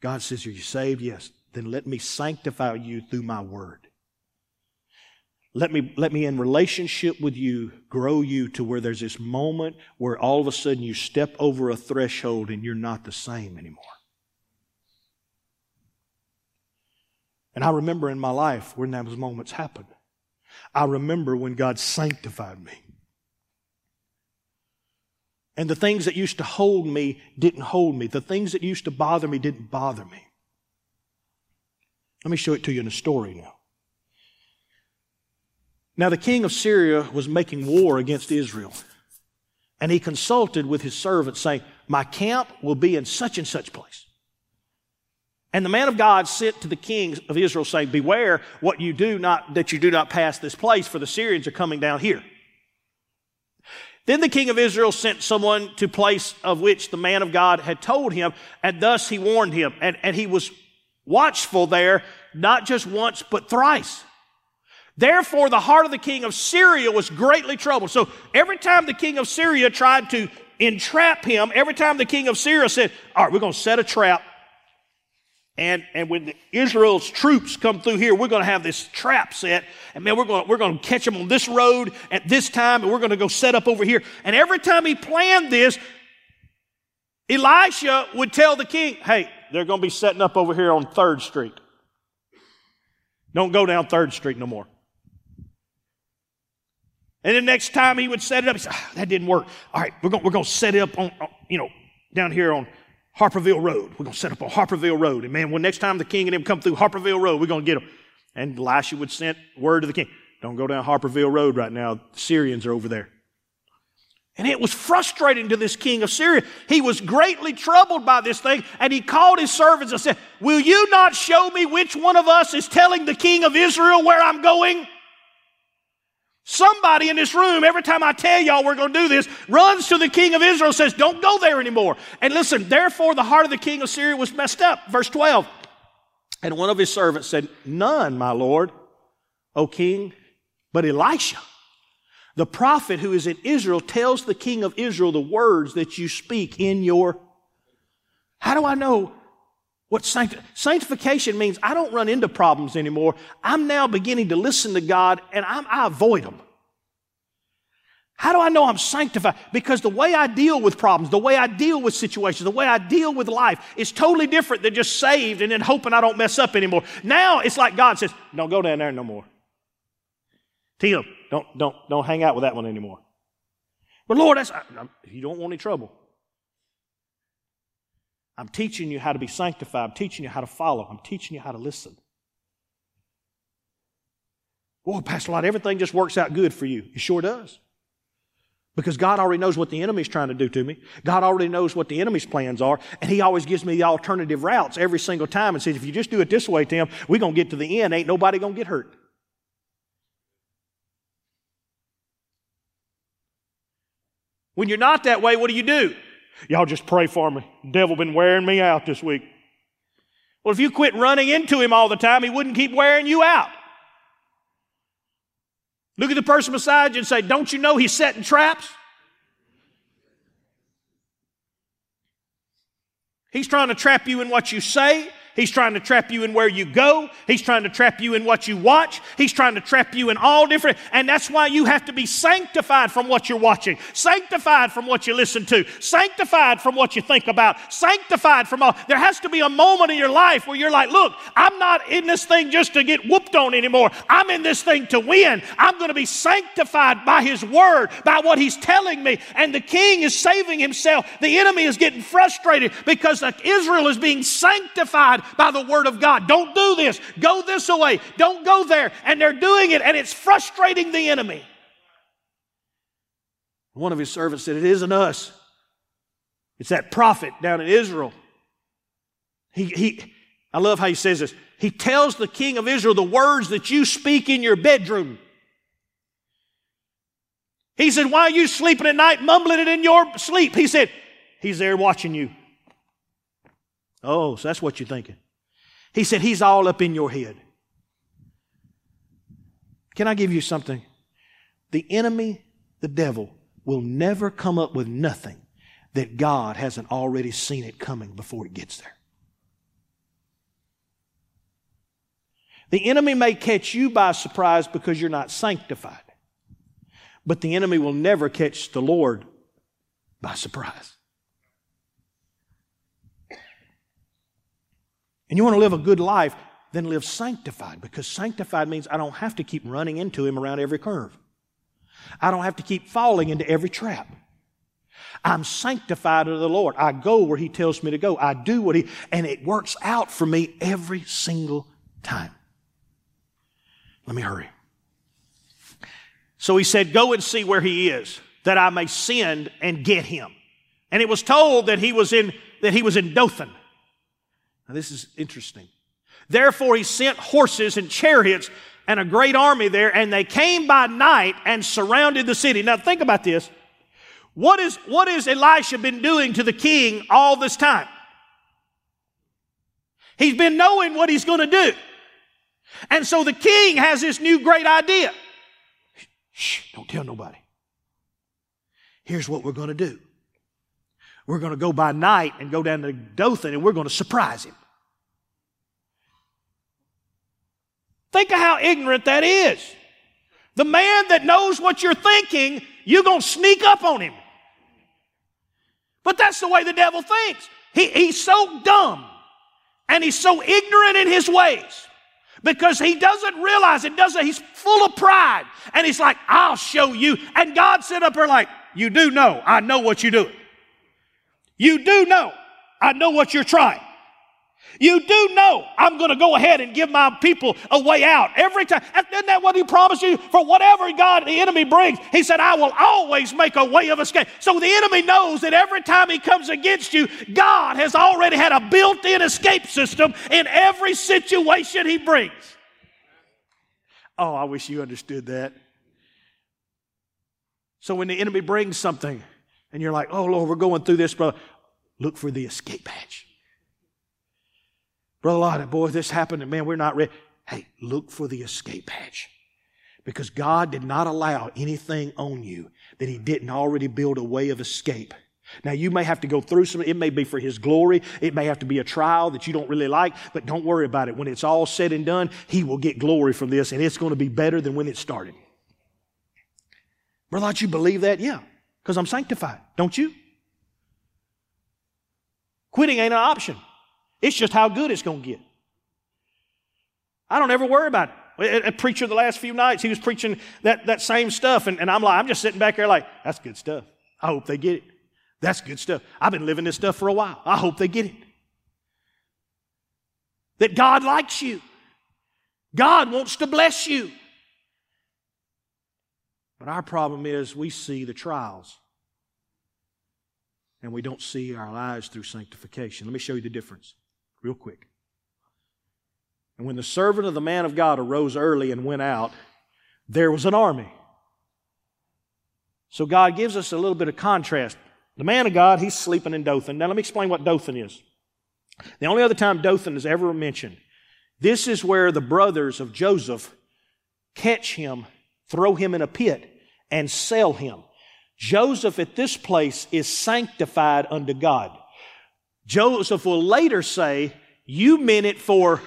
Speaker 2: God says, Are you saved? Yes. Then let me sanctify you through my word. Let me, let me in relationship with you grow you to where there's this moment where all of a sudden you step over a threshold and you're not the same anymore. And I remember in my life when those moments happened. I remember when God sanctified me. And the things that used to hold me didn't hold me. The things that used to bother me didn't bother me. Let me show it to you in a story now. Now, the king of Syria was making war against Israel. And he consulted with his servants, saying, My camp will be in such and such place. And the man of God sent to the kings of Israel, saying, Beware what you do not, that you do not pass this place, for the Syrians are coming down here. Then the king of Israel sent someone to place of which the man of God had told him, and thus he warned him. And, and he was watchful there, not just once, but thrice. Therefore, the heart of the king of Syria was greatly troubled. So every time the king of Syria tried to entrap him, every time the king of Syria said, All right, we're going to set a trap. And, and when Israel's troops come through here, we're going to have this trap set. And man, we're going, we're going to catch them on this road at this time, and we're going to go set up over here. And every time he planned this, Elisha would tell the king, Hey, they're going to be setting up over here on 3rd Street. Don't go down 3rd Street no more. And the next time he would set it up, he said, ah, that didn't work. All right, we're going, we're to set it up on, you know, down here on Harperville Road. We're going to set up on Harperville Road. And man, when next time the king and him come through Harperville Road, we're going to get them. And Elisha would send word to the king, don't go down Harperville Road right now. The Syrians are over there. And it was frustrating to this king of Syria. He was greatly troubled by this thing, and he called his servants and said, Will you not show me which one of us is telling the king of Israel where I'm going? Somebody in this room, every time I tell y'all we're going to do this, runs to the king of Israel says, Don't go there anymore. And listen, therefore the heart of the king of Syria was messed up. Verse 12. And one of his servants said, None, my lord, O king, but Elisha, the prophet who is in Israel, tells the king of Israel the words that you speak in your. How do I know what sancti- sanctification means, I don't run into problems anymore. I'm now beginning to listen to God and I'm, I avoid them. How do I know I'm sanctified? Because the way I deal with problems, the way I deal with situations, the way I deal with life is totally different than just saved and then hoping I don't mess up anymore. Now it's like God says, don't go down there no more. Tim, don't, don't, don't hang out with that one anymore. But Lord, that's, you don't want any trouble. I'm teaching you how to be sanctified. I'm teaching you how to follow. I'm teaching you how to listen. Boy, Pastor Lott, everything just works out good for you. It sure does. Because God already knows what the enemy's trying to do to me. God already knows what the enemy's plans are. And He always gives me the alternative routes every single time and says, if you just do it this way, Tim, we're going to get to the end. Ain't nobody going to get hurt. When you're not that way, what do you do? Y'all just pray for me. Devil been wearing me out this week. Well, if you quit running into him all the time, he wouldn't keep wearing you out. Look at the person beside you and say, Don't you know he's setting traps? He's trying to trap you in what you say. He's trying to trap you in where you go. He's trying to trap you in what you watch. He's trying to trap you in all different, and that's why you have to be sanctified from what you're watching, sanctified from what you listen to, sanctified from what you think about, sanctified from all. There has to be a moment in your life where you're like, look, I'm not in this thing just to get whooped on anymore. I'm in this thing to win. I'm going to be sanctified by His Word, by what He's telling me. And the king is saving himself. The enemy is getting frustrated because Israel is being sanctified by the Word of God. Don't do this. Go this way. Don't go there. And they're doing it, and it's frustrating the enemy. One of his servants said, It isn't us. It's that prophet down in Israel. He, he, I love how he says this. He tells the king of Israel the words that you speak in your bedroom. He said, Why are you sleeping at night, mumbling it in your sleep? He said, He's there watching you. Oh, so that's what you're thinking. He said, He's all up in your head. Can I give you something? The enemy, the devil, will never come up with nothing that God hasn't already seen it coming before it gets there. The enemy may catch you by surprise because you're not sanctified, but the enemy will never catch the Lord by surprise. And you want to live a good life, then live sanctified because sanctified means I don't have to keep running into Him around every curve. I don't have to keep falling into every trap. I'm sanctified of the Lord. I go where He tells me to go. I do what He, and it works out for me every single time. Let me hurry. So he said, Go and see where he is, that I may send and get him. And it was told that he was in, that he was in Dothan. Now this is interesting. Therefore he sent horses and chariots and a great army there, and they came by night and surrounded the city. Now think about this. What is, what has Elisha been doing to the king all this time? He's been knowing what he's going to do. And so the king has this new great idea. Shh, don't tell nobody. Here's what we're going to do. We're going to go by night and go down to Dothan and we're going to surprise him. Think of how ignorant that is. The man that knows what you're thinking, you're going to sneak up on him. But that's the way the devil thinks. He, he's so dumb and he's so ignorant in his ways because he doesn't realize it doesn't he's full of pride and he's like i'll show you and god said up there like you do know i know what you're doing you do know i know what you're trying you do know I'm going to go ahead and give my people a way out every time. Isn't that what he promised you? For whatever God, the enemy brings, he said, I will always make a way of escape. So the enemy knows that every time he comes against you, God has already had a built in escape system in every situation he brings. Oh, I wish you understood that. So when the enemy brings something and you're like, oh, Lord, we're going through this, brother, look for the escape hatch. Brother Lottie, boy, this happened and man, we're not ready. Hey, look for the escape hatch. Because God did not allow anything on you that He didn't already build a way of escape. Now, you may have to go through some, it may be for His glory. It may have to be a trial that you don't really like, but don't worry about it. When it's all said and done, He will get glory from this, and it's going to be better than when it started. Brother, Lott, you believe that? Yeah, because I'm sanctified. Don't you? Quitting ain't an option. It's just how good it's going to get. I don't ever worry about it. A, preacher the last few nights, he was preaching that, that same stuff, and, and I'm like, I'm just sitting back there like, that's good stuff. I hope they get it. That's good stuff. I've been living this stuff for a while. I hope they get it. That God likes you. God wants to bless you. But our problem is we see the trials and we don't see our lives through sanctification. Let me show you the difference real quick. And when the servant of the man of God arose early and went out, there was an army. So God gives us a little bit of contrast. The man of God, he's sleeping in Dothan. Now let me explain what Dothan is. The only other time Dothan is ever mentioned, this is where the brothers of Joseph catch him, throw him in a pit, and sell him. Joseph at this place is sanctified unto God. Joseph will later say, You meant it for,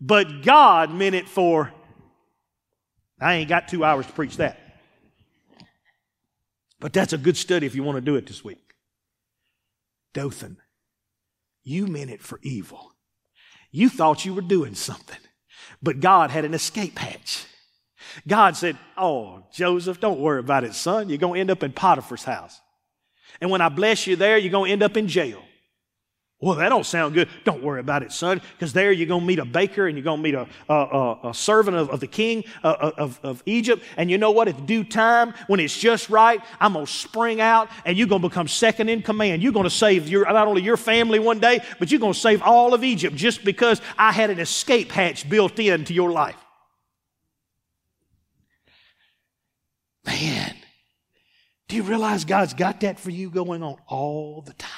Speaker 2: but God meant it for. I ain't got two hours to preach that. But that's a good study if you want to do it this week. Dothan, you meant it for evil. You thought you were doing something, but God had an escape hatch. God said, Oh, Joseph, don't worry about it, son. You're going to end up in Potiphar's house. And when I bless you there, you're going to end up in jail. Well, that don't sound good. Don't worry about it, son, because there you're going to meet a baker and you're going to meet a, a, a, servant of, of the king uh, of, of Egypt. And you know what? At due time, when it's just right, I'm going to spring out and you're going to become second in command. You're going to save your, not only your family one day, but you're going to save all of Egypt just because I had an escape hatch built into your life. Man, do you realize God's got that for you going on all the time?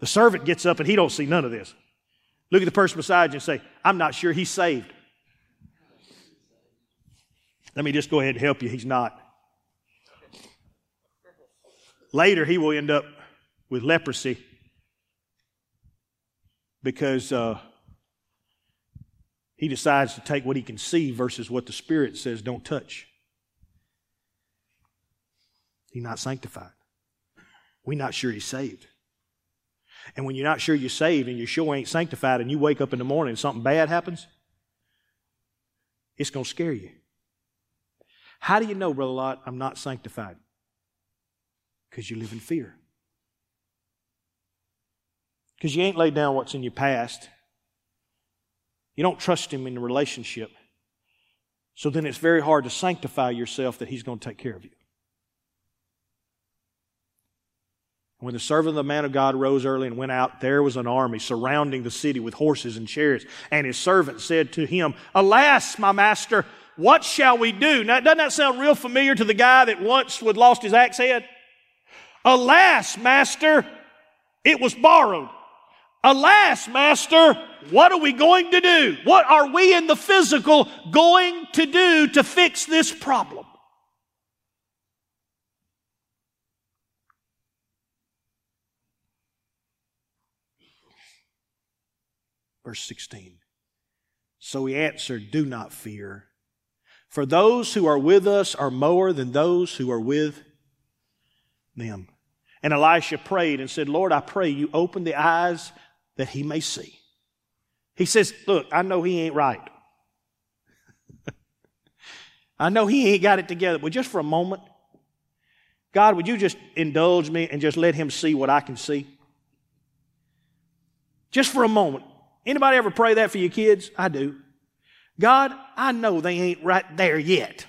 Speaker 2: The servant gets up and he don't see none of this. Look at the person beside you and say, I'm not sure he's saved. Let me just go ahead and help you. He's not. Later, he will end up with leprosy because uh, he decides to take what he can see versus what the Spirit says don't touch. He's not sanctified. We're not sure he's saved. And when you're not sure you're saved and you sure ain't sanctified and you wake up in the morning and something bad happens, it's going to scare you. How do you know, Brother Lott, I'm not sanctified? Because you live in fear. Because you ain't laid down what's in your past. You don't trust Him in the relationship. So then it's very hard to sanctify yourself that He's going to take care of you. When the servant of the man of God rose early and went out, there was an army surrounding the city with horses and chariots. And his servant said to him, Alas, my master, what shall we do? Now, doesn't that sound real familiar to the guy that once would lost his axe head? Alas, master, it was borrowed. Alas, master, what are we going to do? What are we in the physical going to do to fix this problem? Verse 16. So he answered, Do not fear, for those who are with us are more than those who are with them. And Elisha prayed and said, Lord, I pray you open the eyes that he may see. He says, Look, I know he ain't right. I know he ain't got it together, but just for a moment, God, would you just indulge me and just let him see what I can see? Just for a moment. Anybody ever pray that for your kids? I do. God, I know they ain't right there yet.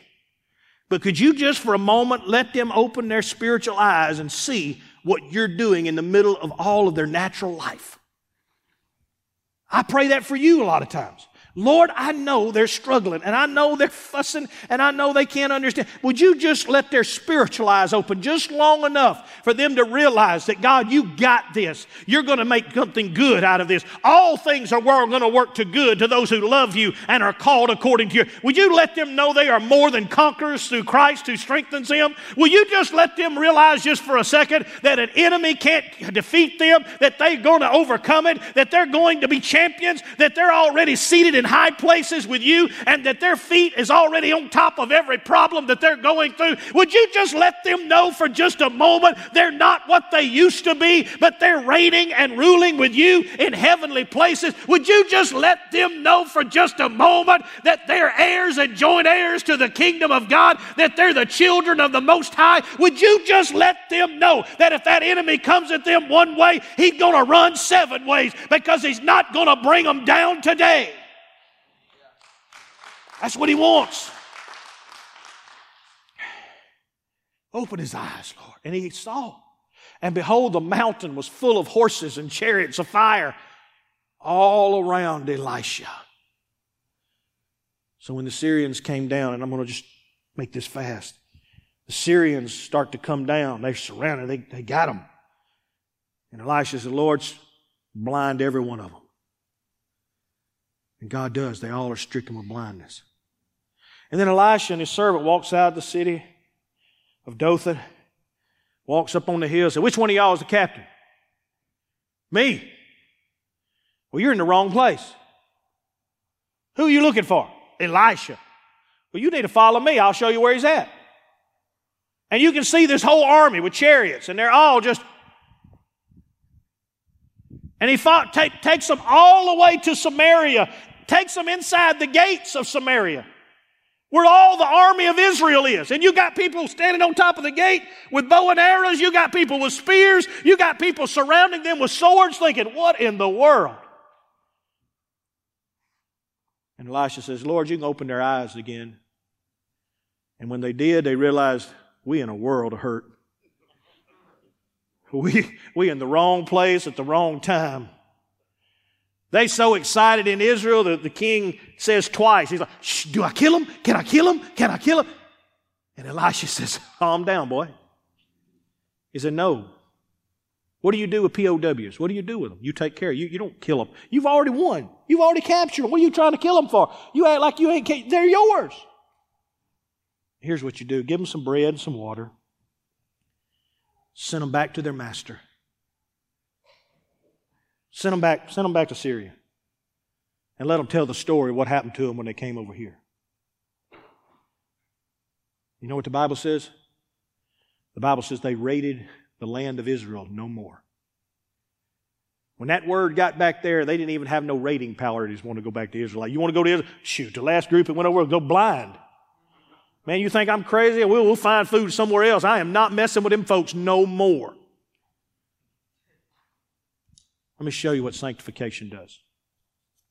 Speaker 2: But could you just for a moment let them open their spiritual eyes and see what you're doing in the middle of all of their natural life? I pray that for you a lot of times. Lord, I know they're struggling and I know they're fussing and I know they can't understand. Would you just let their spiritual eyes open just long enough for them to realize that God, you got this. You're going to make something good out of this. All things are going to work to good to those who love you and are called according to you. Would you let them know they are more than conquerors through Christ who strengthens them? Will you just let them realize just for a second that an enemy can't defeat them, that they're going to overcome it, that they're going to be champions, that they're already seated in high places with you and that their feet is already on top of every problem that they're going through, would you just let them know for just a moment they're not what they used to be, but they're reigning and ruling with you in heavenly places? Would you just let them know for just a moment that they're heirs and joint heirs to the kingdom of God, that they're the children of the Most High? Would you just let them know that if that enemy comes at them one way, he's going to run seven ways because he's not going to bring them down today? That's what he wants. Open his eyes, Lord. And he saw. And behold, the mountain was full of horses and chariots of fire all around Elisha. So when the Syrians came down, and I'm going to just make this fast, the Syrians start to come down. They're surrounded, they, they got them. And Elisha said, Lord, blind every one of them. And God does. They all are stricken with blindness. And then Elisha and his servant walks out of the city of Dothan, walks up on the hill, says, Which one of y'all is the captain? Me. Well, you're in the wrong place. Who are you looking for? Elisha. Well, you need to follow me. I'll show you where he's at. And you can see this whole army with chariots, and they're all just. And he fought, take, takes them all the way to Samaria takes them inside the gates of Samaria, where all the army of Israel is. And you got people standing on top of the gate with bow and arrows. You got people with spears. You got people surrounding them with swords thinking, what in the world? And Elisha says, Lord, you can open their eyes again. And when they did, they realized we in a world of hurt. We, we in the wrong place at the wrong time. They so excited in Israel that the king says twice, he's like, do I kill him? Can I kill him? Can I kill him? And Elisha says, calm down, boy. He said, no. What do you do with POWs? What do you do with them? You take care. You, you don't kill them. You've already won. You've already captured them. What are you trying to kill them for? You act like you ain't, they're yours. Here's what you do. Give them some bread and some water. Send them back to their master. Send them back, send them back to Syria. And let them tell the story of what happened to them when they came over here. You know what the Bible says? The Bible says they raided the land of Israel no more. When that word got back there, they didn't even have no rating power. They just want to go back to Israel. Like, you want to go to Israel? Shoot, the last group that went over, go blind. Man, you think I'm crazy? We'll, we'll find food somewhere else. I am not messing with them folks no more. Let me show you what sanctification does.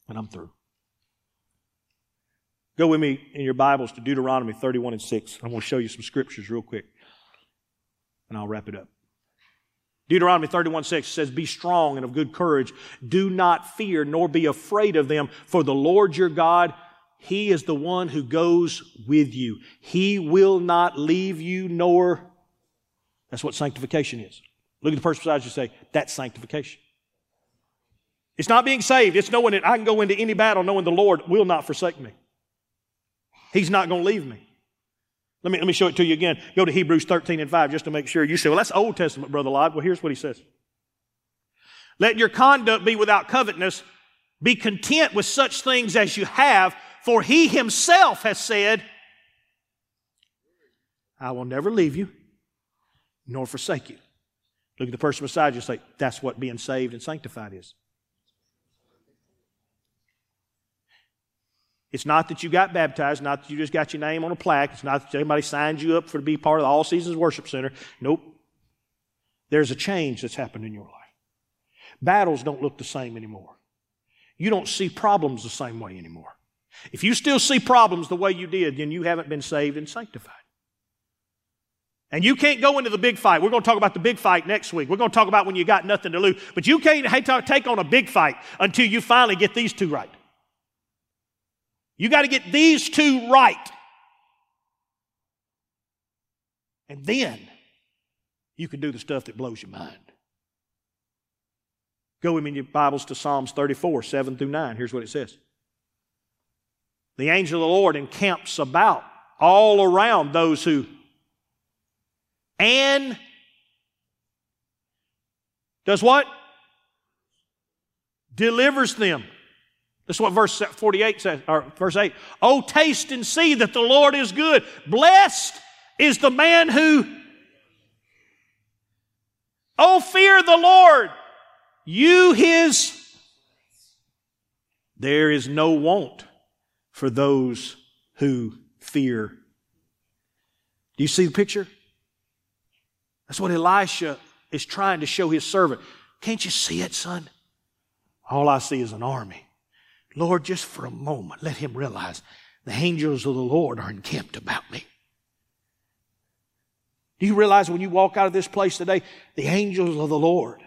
Speaker 2: And I'm through. Go with me in your Bibles to Deuteronomy 31 and 6. I'm going to show you some scriptures real quick. And I'll wrap it up. Deuteronomy 31 6 says, Be strong and of good courage. Do not fear nor be afraid of them, for the Lord your God, He is the one who goes with you. He will not leave you nor. That's what sanctification is. Look at the person beside you and say, That's sanctification. It's not being saved. It's knowing that I can go into any battle knowing the Lord will not forsake me. He's not going to leave me. Let me, let me show it to you again. Go to Hebrews 13 and 5 just to make sure. You say, well, that's Old Testament, Brother Lott. Well, here's what he says. Let your conduct be without covetousness. Be content with such things as you have, for he himself has said, I will never leave you nor forsake you. Look at the person beside you and say, that's what being saved and sanctified is. It's not that you got baptized, not that you just got your name on a plaque. It's not that anybody signed you up for to be part of the All Seasons Worship Center. Nope. There's a change that's happened in your life. Battles don't look the same anymore. You don't see problems the same way anymore. If you still see problems the way you did, then you haven't been saved and sanctified. And you can't go into the big fight. We're going to talk about the big fight next week. We're going to talk about when you got nothing to lose. But you can't take on a big fight until you finally get these two right. You got to get these two right. And then you can do the stuff that blows your mind. Go with me in your Bibles to Psalms 34, 7 through 9. Here's what it says The angel of the Lord encamps about all around those who, and does what? Delivers them. That's what verse 48 says, or verse 8. Oh, taste and see that the Lord is good. Blessed is the man who, oh, fear the Lord, you his. There is no want for those who fear. Do you see the picture? That's what Elisha is trying to show his servant. Can't you see it, son? All I see is an army. Lord, just for a moment, let him realize the angels of the Lord are encamped about me. Do you realize when you walk out of this place today, the angels of the Lord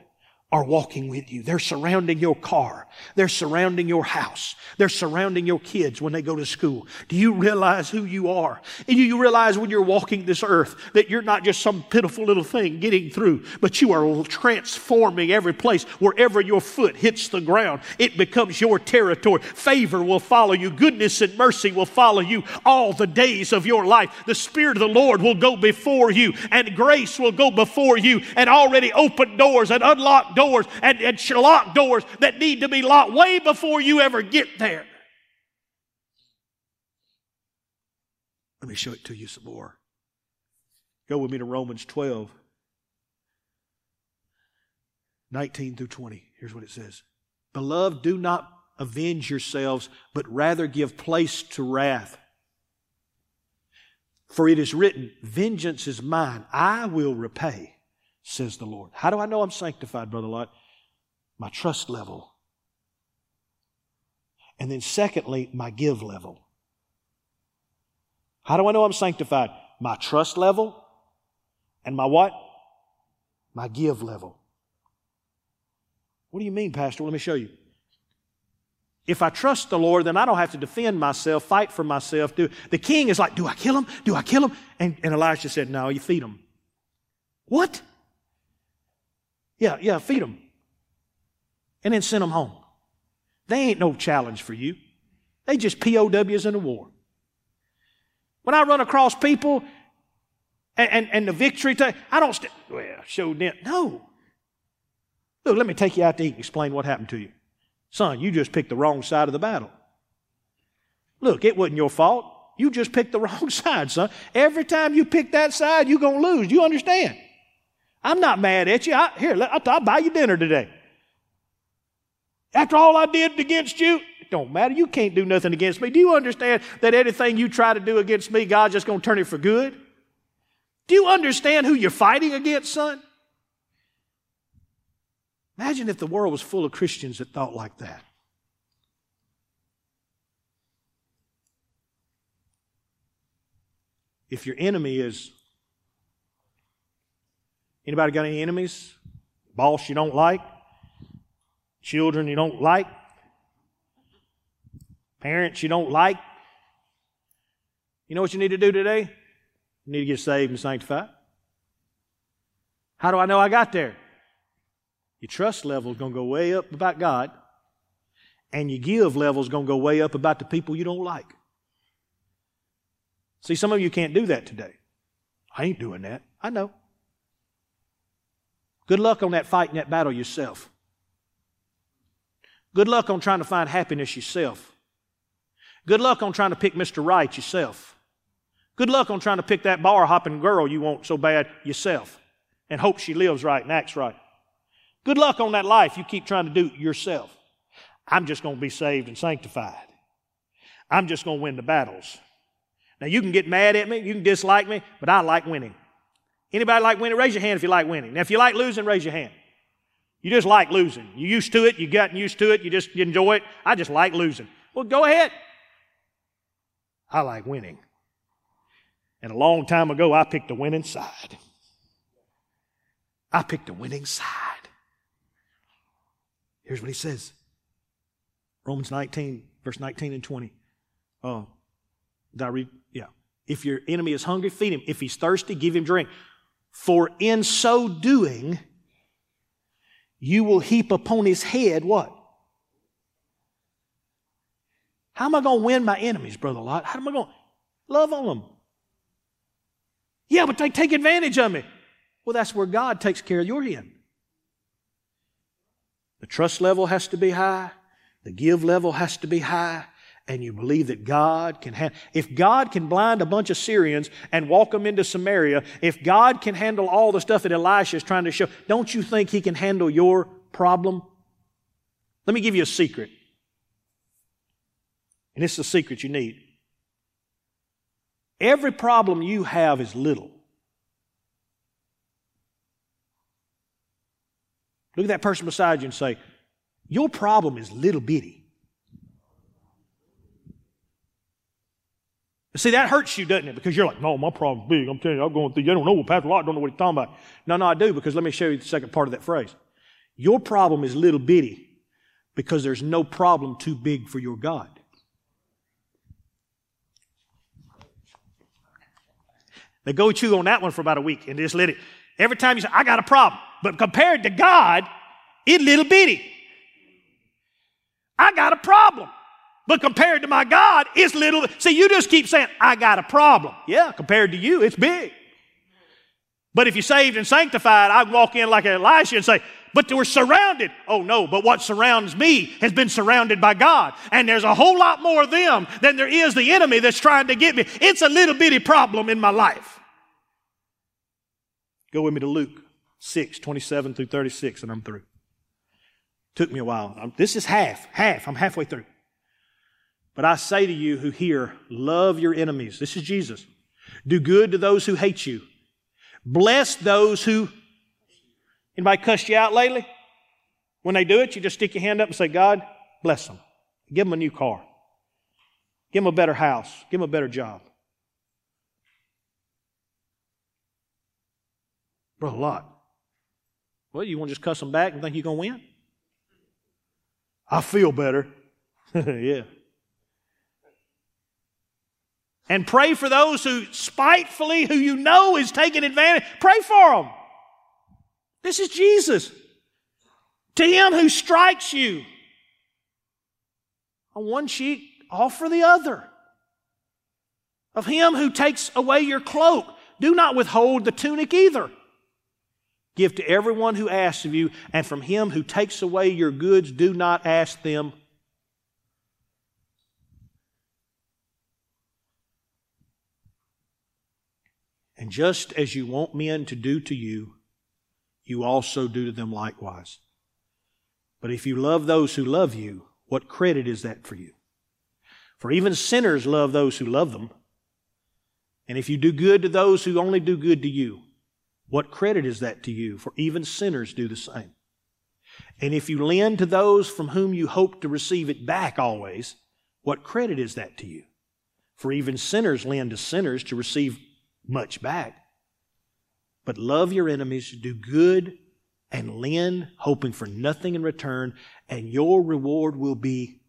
Speaker 2: are walking with you. They're surrounding your car. They're surrounding your house. They're surrounding your kids when they go to school. Do you realize who you are? And do you realize when you're walking this earth that you're not just some pitiful little thing getting through, but you are transforming every place wherever your foot hits the ground. It becomes your territory. Favor will follow you. Goodness and mercy will follow you all the days of your life. The Spirit of the Lord will go before you and grace will go before you and already open doors and unlock doors and, and locked doors that need to be locked way before you ever get there. Let me show it to you some more. Go with me to Romans 12, 19 through 20. Here's what it says Beloved, do not avenge yourselves, but rather give place to wrath. For it is written, Vengeance is mine, I will repay, says the Lord. How do I know I'm sanctified, Brother Lott? My trust level. And then, secondly, my give level. How do I know I'm sanctified? My trust level and my what? My give level. What do you mean, Pastor? Let me show you. If I trust the Lord, then I don't have to defend myself, fight for myself. Do, the king is like, Do I kill him? Do I kill him? And, and Elisha said, No, you feed him. What? Yeah, yeah, feed them. And then send them home. They ain't no challenge for you. They just POWs in a war. When I run across people and, and, and the victory, t- I don't, st- well, show them. No. Look, let me take you out to eat and explain what happened to you. Son, you just picked the wrong side of the battle. Look, it wasn't your fault. You just picked the wrong side, son. Every time you pick that side, you're going to lose. You understand? I'm not mad at you. I, here, I'll, I'll buy you dinner today. After all I did against you, it don't matter. You can't do nothing against me. Do you understand that anything you try to do against me, God's just going to turn it for good? Do you understand who you're fighting against, son? Imagine if the world was full of Christians that thought like that. If your enemy is anybody got any enemies? Boss you don't like? Children you don't like? Parents you don't like? You know what you need to do today? You need to get saved and sanctified. How do I know I got there? Your trust level is going to go way up about God, and your give level is going to go way up about the people you don't like. See, some of you can't do that today. I ain't doing that. I know. Good luck on that fight and that battle yourself. Good luck on trying to find happiness yourself. Good luck on trying to pick Mr. Right yourself. Good luck on trying to pick that bar hopping girl you want so bad yourself and hope she lives right and acts right. Good luck on that life you keep trying to do yourself. I'm just going to be saved and sanctified. I'm just going to win the battles. Now you can get mad at me, you can dislike me, but I like winning. Anybody like winning? Raise your hand if you like winning. Now if you like losing, raise your hand. You just like losing. You used to it, you gotten used to it, you just enjoy it. I just like losing. Well, go ahead. I like winning. And a long time ago, I picked the winning side. I picked the winning side. Here's what he says Romans 19, verse 19 and 20. Uh, did I read? Yeah. If your enemy is hungry, feed him. If he's thirsty, give him drink. For in so doing, you will heap upon his head what? How am I going to win my enemies, Brother Lott? How am I going to love on them? Yeah, but they take advantage of me. Well, that's where God takes care of your end. The trust level has to be high. The give level has to be high. And you believe that God can handle. If God can blind a bunch of Syrians and walk them into Samaria, if God can handle all the stuff that Elisha is trying to show, don't you think He can handle your problem? Let me give you a secret. And is a secret you need. Every problem you have is little. Look at that person beside you and say, Your problem is little bitty. See, that hurts you, doesn't it? Because you're like, no, my problem's big. I'm telling you, I'm going through. I don't know what Pastor Lott don't know what he's talking about. No, no, I do, because let me show you the second part of that phrase. Your problem is little bitty because there's no problem too big for your God. They go chew on that one for about a week and just let it. Every time you say, I got a problem. But compared to God, it's little bitty. I got a problem. But compared to my God, it's little. See, you just keep saying, I got a problem. Yeah, compared to you, it's big. But if you're saved and sanctified, I'd walk in like Elisha and say, but we're surrounded. Oh no, but what surrounds me has been surrounded by God. And there's a whole lot more of them than there is the enemy that's trying to get me. It's a little bitty problem in my life. Go with me to Luke 6, 27 through 36, and I'm through. Took me a while. I'm, this is half, half. I'm halfway through. But I say to you who hear, love your enemies. This is Jesus. Do good to those who hate you. Bless those who. Anybody cussed you out lately? When they do it, you just stick your hand up and say, God, bless them. Give them a new car. Give them a better house. Give them a better job. Brother Lott. Well, you want to just cuss them back and think you're going to win? I feel better. yeah. And pray for those who spitefully, who you know is taking advantage. Pray for them. This is Jesus. To him who strikes you on one cheek, offer the other. Of him who takes away your cloak, do not withhold the tunic either. Give to everyone who asks of you, and from him who takes away your goods, do not ask them. And just as you want men to do to you, you also do to them likewise. But if you love those who love you, what credit is that for you? For even sinners love those who love them. And if you do good to those who only do good to you, what credit is that to you? For even sinners do the same. And if you lend to those from whom you hope to receive it back always, what credit is that to you? For even sinners lend to sinners to receive much back. But love your enemies, do good, and lend, hoping for nothing in return, and your reward will be.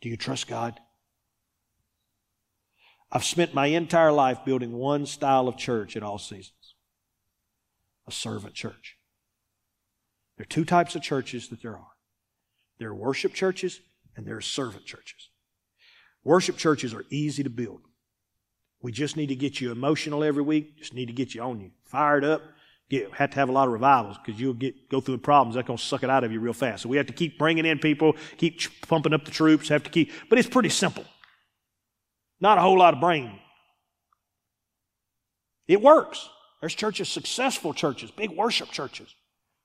Speaker 2: Do you trust God? I've spent my entire life building one style of church in all seasons a servant church. There are two types of churches that there are there are worship churches and there are servant churches. Worship churches are easy to build. We just need to get you emotional every week, just need to get you on you, fired up. Get, have to have a lot of revivals because you'll get go through the problems. That's to suck it out of you real fast. So we have to keep bringing in people, keep pumping up the troops. Have to keep, but it's pretty simple. Not a whole lot of brain. It works. There's churches, successful churches, big worship churches.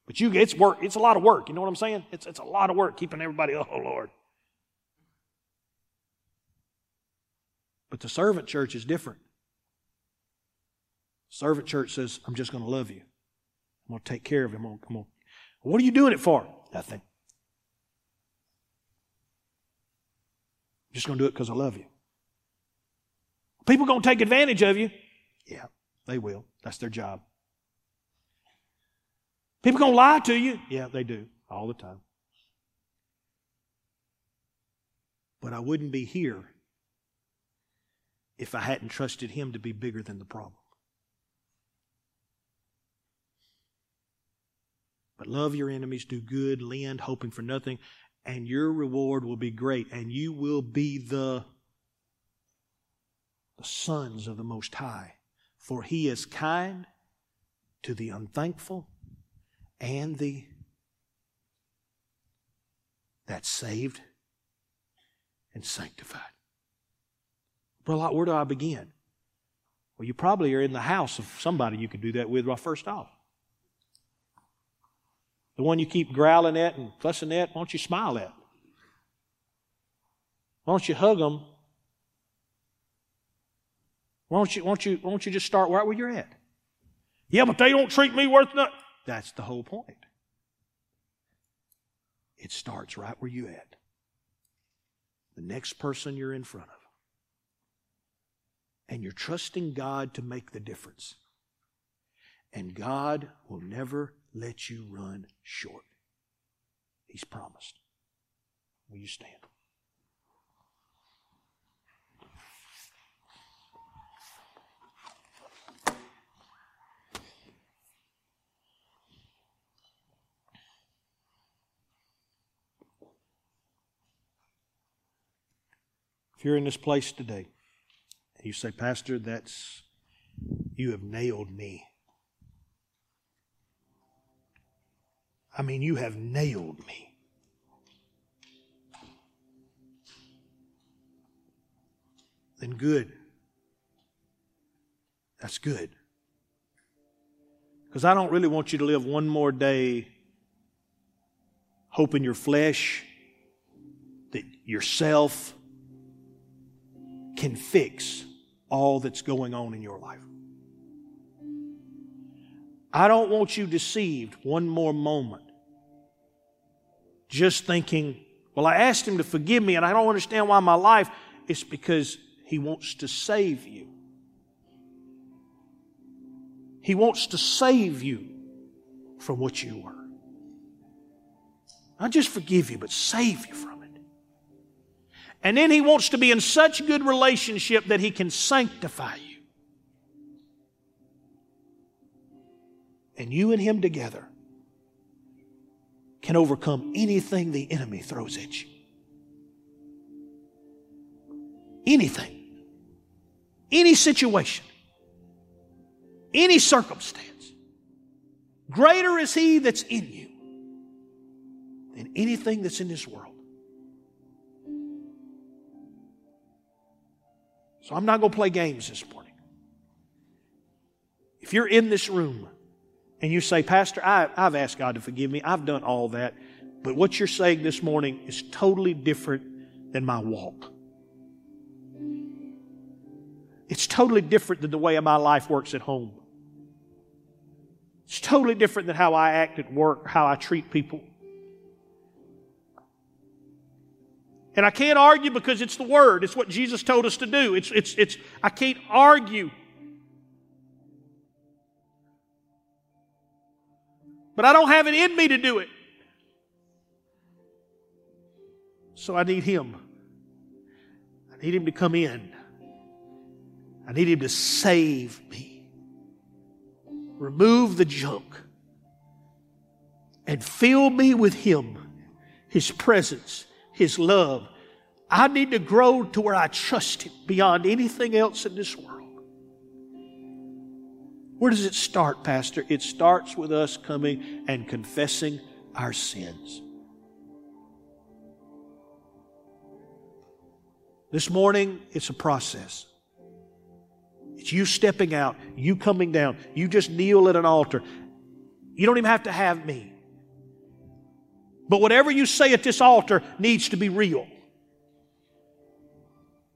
Speaker 2: But you it's work, it's a lot of work. You know what I'm saying? It's it's a lot of work keeping everybody, oh Lord. But the servant church is different. Servant church says, I'm just going to love you. I'm going to take care of him. I'm going to, what are you doing it for? Nothing. I'm just going to do it because I love you. People going to take advantage of you? Yeah, they will. That's their job. People going to lie to you? Yeah, they do all the time. But I wouldn't be here if I hadn't trusted Him to be bigger than the problem. But love your enemies, do good, lend, hoping for nothing, and your reward will be great, and you will be the the sons of the Most High. For he is kind to the unthankful and the that's saved and sanctified. Brother, where do I begin? Well, you probably are in the house of somebody you could do that with right first off. The one you keep growling at and fussing at, why don't you smile at? Why don't you hug them why don't you, why don't you, why don't you just start right where you're at? Yeah, but they don't treat me worth nothing. That's the whole point. It starts right where you at. The next person you're in front of. And you're trusting God to make the difference. And God will never let you run short. He's promised. Will you stand? If you're in this place today you say, Pastor, that's, you have nailed me. I mean, you have nailed me. Then good. That's good. Because I don't really want you to live one more day hoping your flesh, that yourself, can fix all that's going on in your life. I don't want you deceived one more moment. Just thinking, well, I asked him to forgive me and I don't understand why my life. It's because he wants to save you. He wants to save you from what you were. Not just forgive you, but save you from. And then he wants to be in such good relationship that he can sanctify you. And you and him together can overcome anything the enemy throws at you. Anything. Any situation. Any circumstance. Greater is he that's in you than anything that's in this world. So I'm not going to play games this morning. If you're in this room and you say, Pastor, I, have asked God to forgive me, I've done all that, but what you're saying this morning is totally different than my walk. It's totally different than the way my life works at home. It's totally different than how I act at work, how I treat people. And I can't argue because it's the Word. It's what Jesus told us to do. It's, it's, it's, I can't argue. But I don't have it in me to do it. So I need Him. I need Him to come in. I need Him to save me. Remove the junk. And fill me with Him, His presence his love. I need to grow to where I trust Him beyond anything else in this world. Where does it start, Pastor? It starts with us coming and confessing our sins. This morning, it's a process. It's you stepping out, you coming down, you just kneel at an altar. You don't even have to have me. But whatever you say at this altar needs to be real.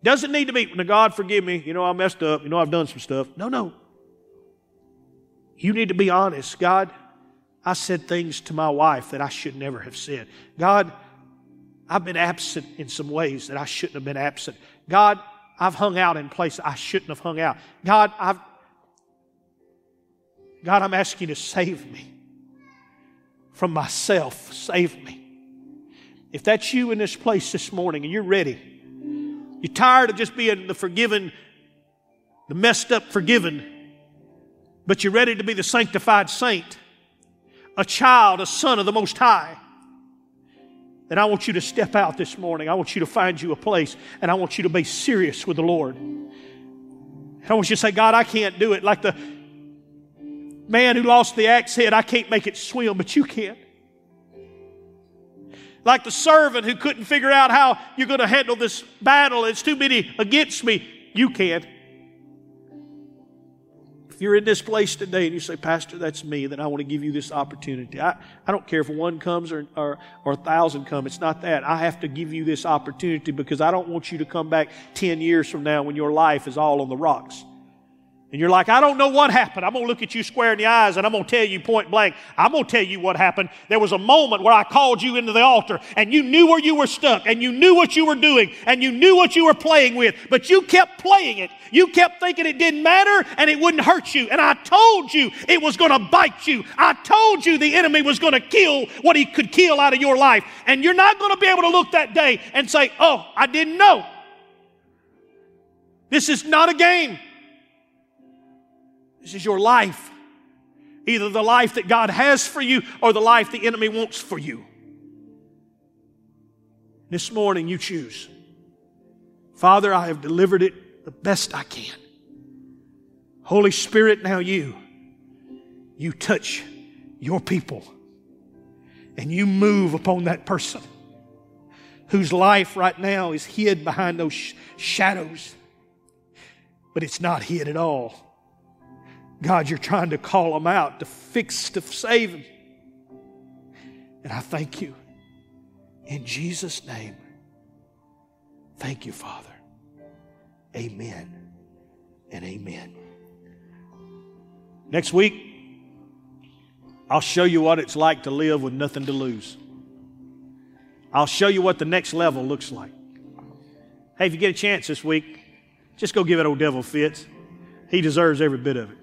Speaker 2: Doesn't need to be, now God forgive me, you know, I messed up, you know, I've done some stuff. No, no. You need to be honest. God, I said things to my wife that I should never have said. God, I've been absent in some ways that I shouldn't have been absent. God, I've hung out in places I shouldn't have hung out. God, I've God, I'm asking you to save me from myself. Save me. If that's you in this place this morning and you're ready, you're tired of just being the forgiven, the messed up forgiven, but you're ready to be the sanctified saint, a child, a son of the Most High, then I want you to step out this morning. I want you to find you a place and I want you to be serious with the Lord. I want you to say, God, I can't do it. Like the man who lost the axe head, I can't make it swim, but you can. Like the servant who couldn't figure out how you're going to handle this battle, it's too many against me, you can't. If you're in this place today and you say, Pastor, that's me, then I want to give you this opportunity. I, I don't care if one comes or, or, or a thousand come. It's not that. I have to give you this opportunity because I don't want you to come back 10 years from now when your life is all on the rocks and you're like, I don't know what happened. I'm going to look at you square in the eyes and I'm going to tell you point blank. I'm going to tell you what happened. There was a moment where I called you into the altar and you knew where you were stuck and you knew what you were doing and you knew what you were playing with, but you kept playing it. You kept thinking it didn't matter and it wouldn't hurt you. And I told you it was going to bite you. I told you the enemy was going to kill what he could kill out of your life. And you're not going to be able to look that day and say, Oh, I didn't know. This is not a game. This is your life. Either the life that God has for you or the life the enemy wants for you. This morning, you choose. Father, I have delivered it the best I can. Holy Spirit, now you, you touch your people and you move upon that person whose life right now is hid behind those sh- shadows, but it's not hid at all. God, you're trying to call them out to fix, to save them. And I thank you. In Jesus' name. Thank you, Father. Amen and amen.
Speaker 1: Next week, I'll show you what it's like to live with nothing to lose. I'll show you what the next level looks like. Hey, if you get a chance this week, just go give it old devil fits. He deserves every bit of it.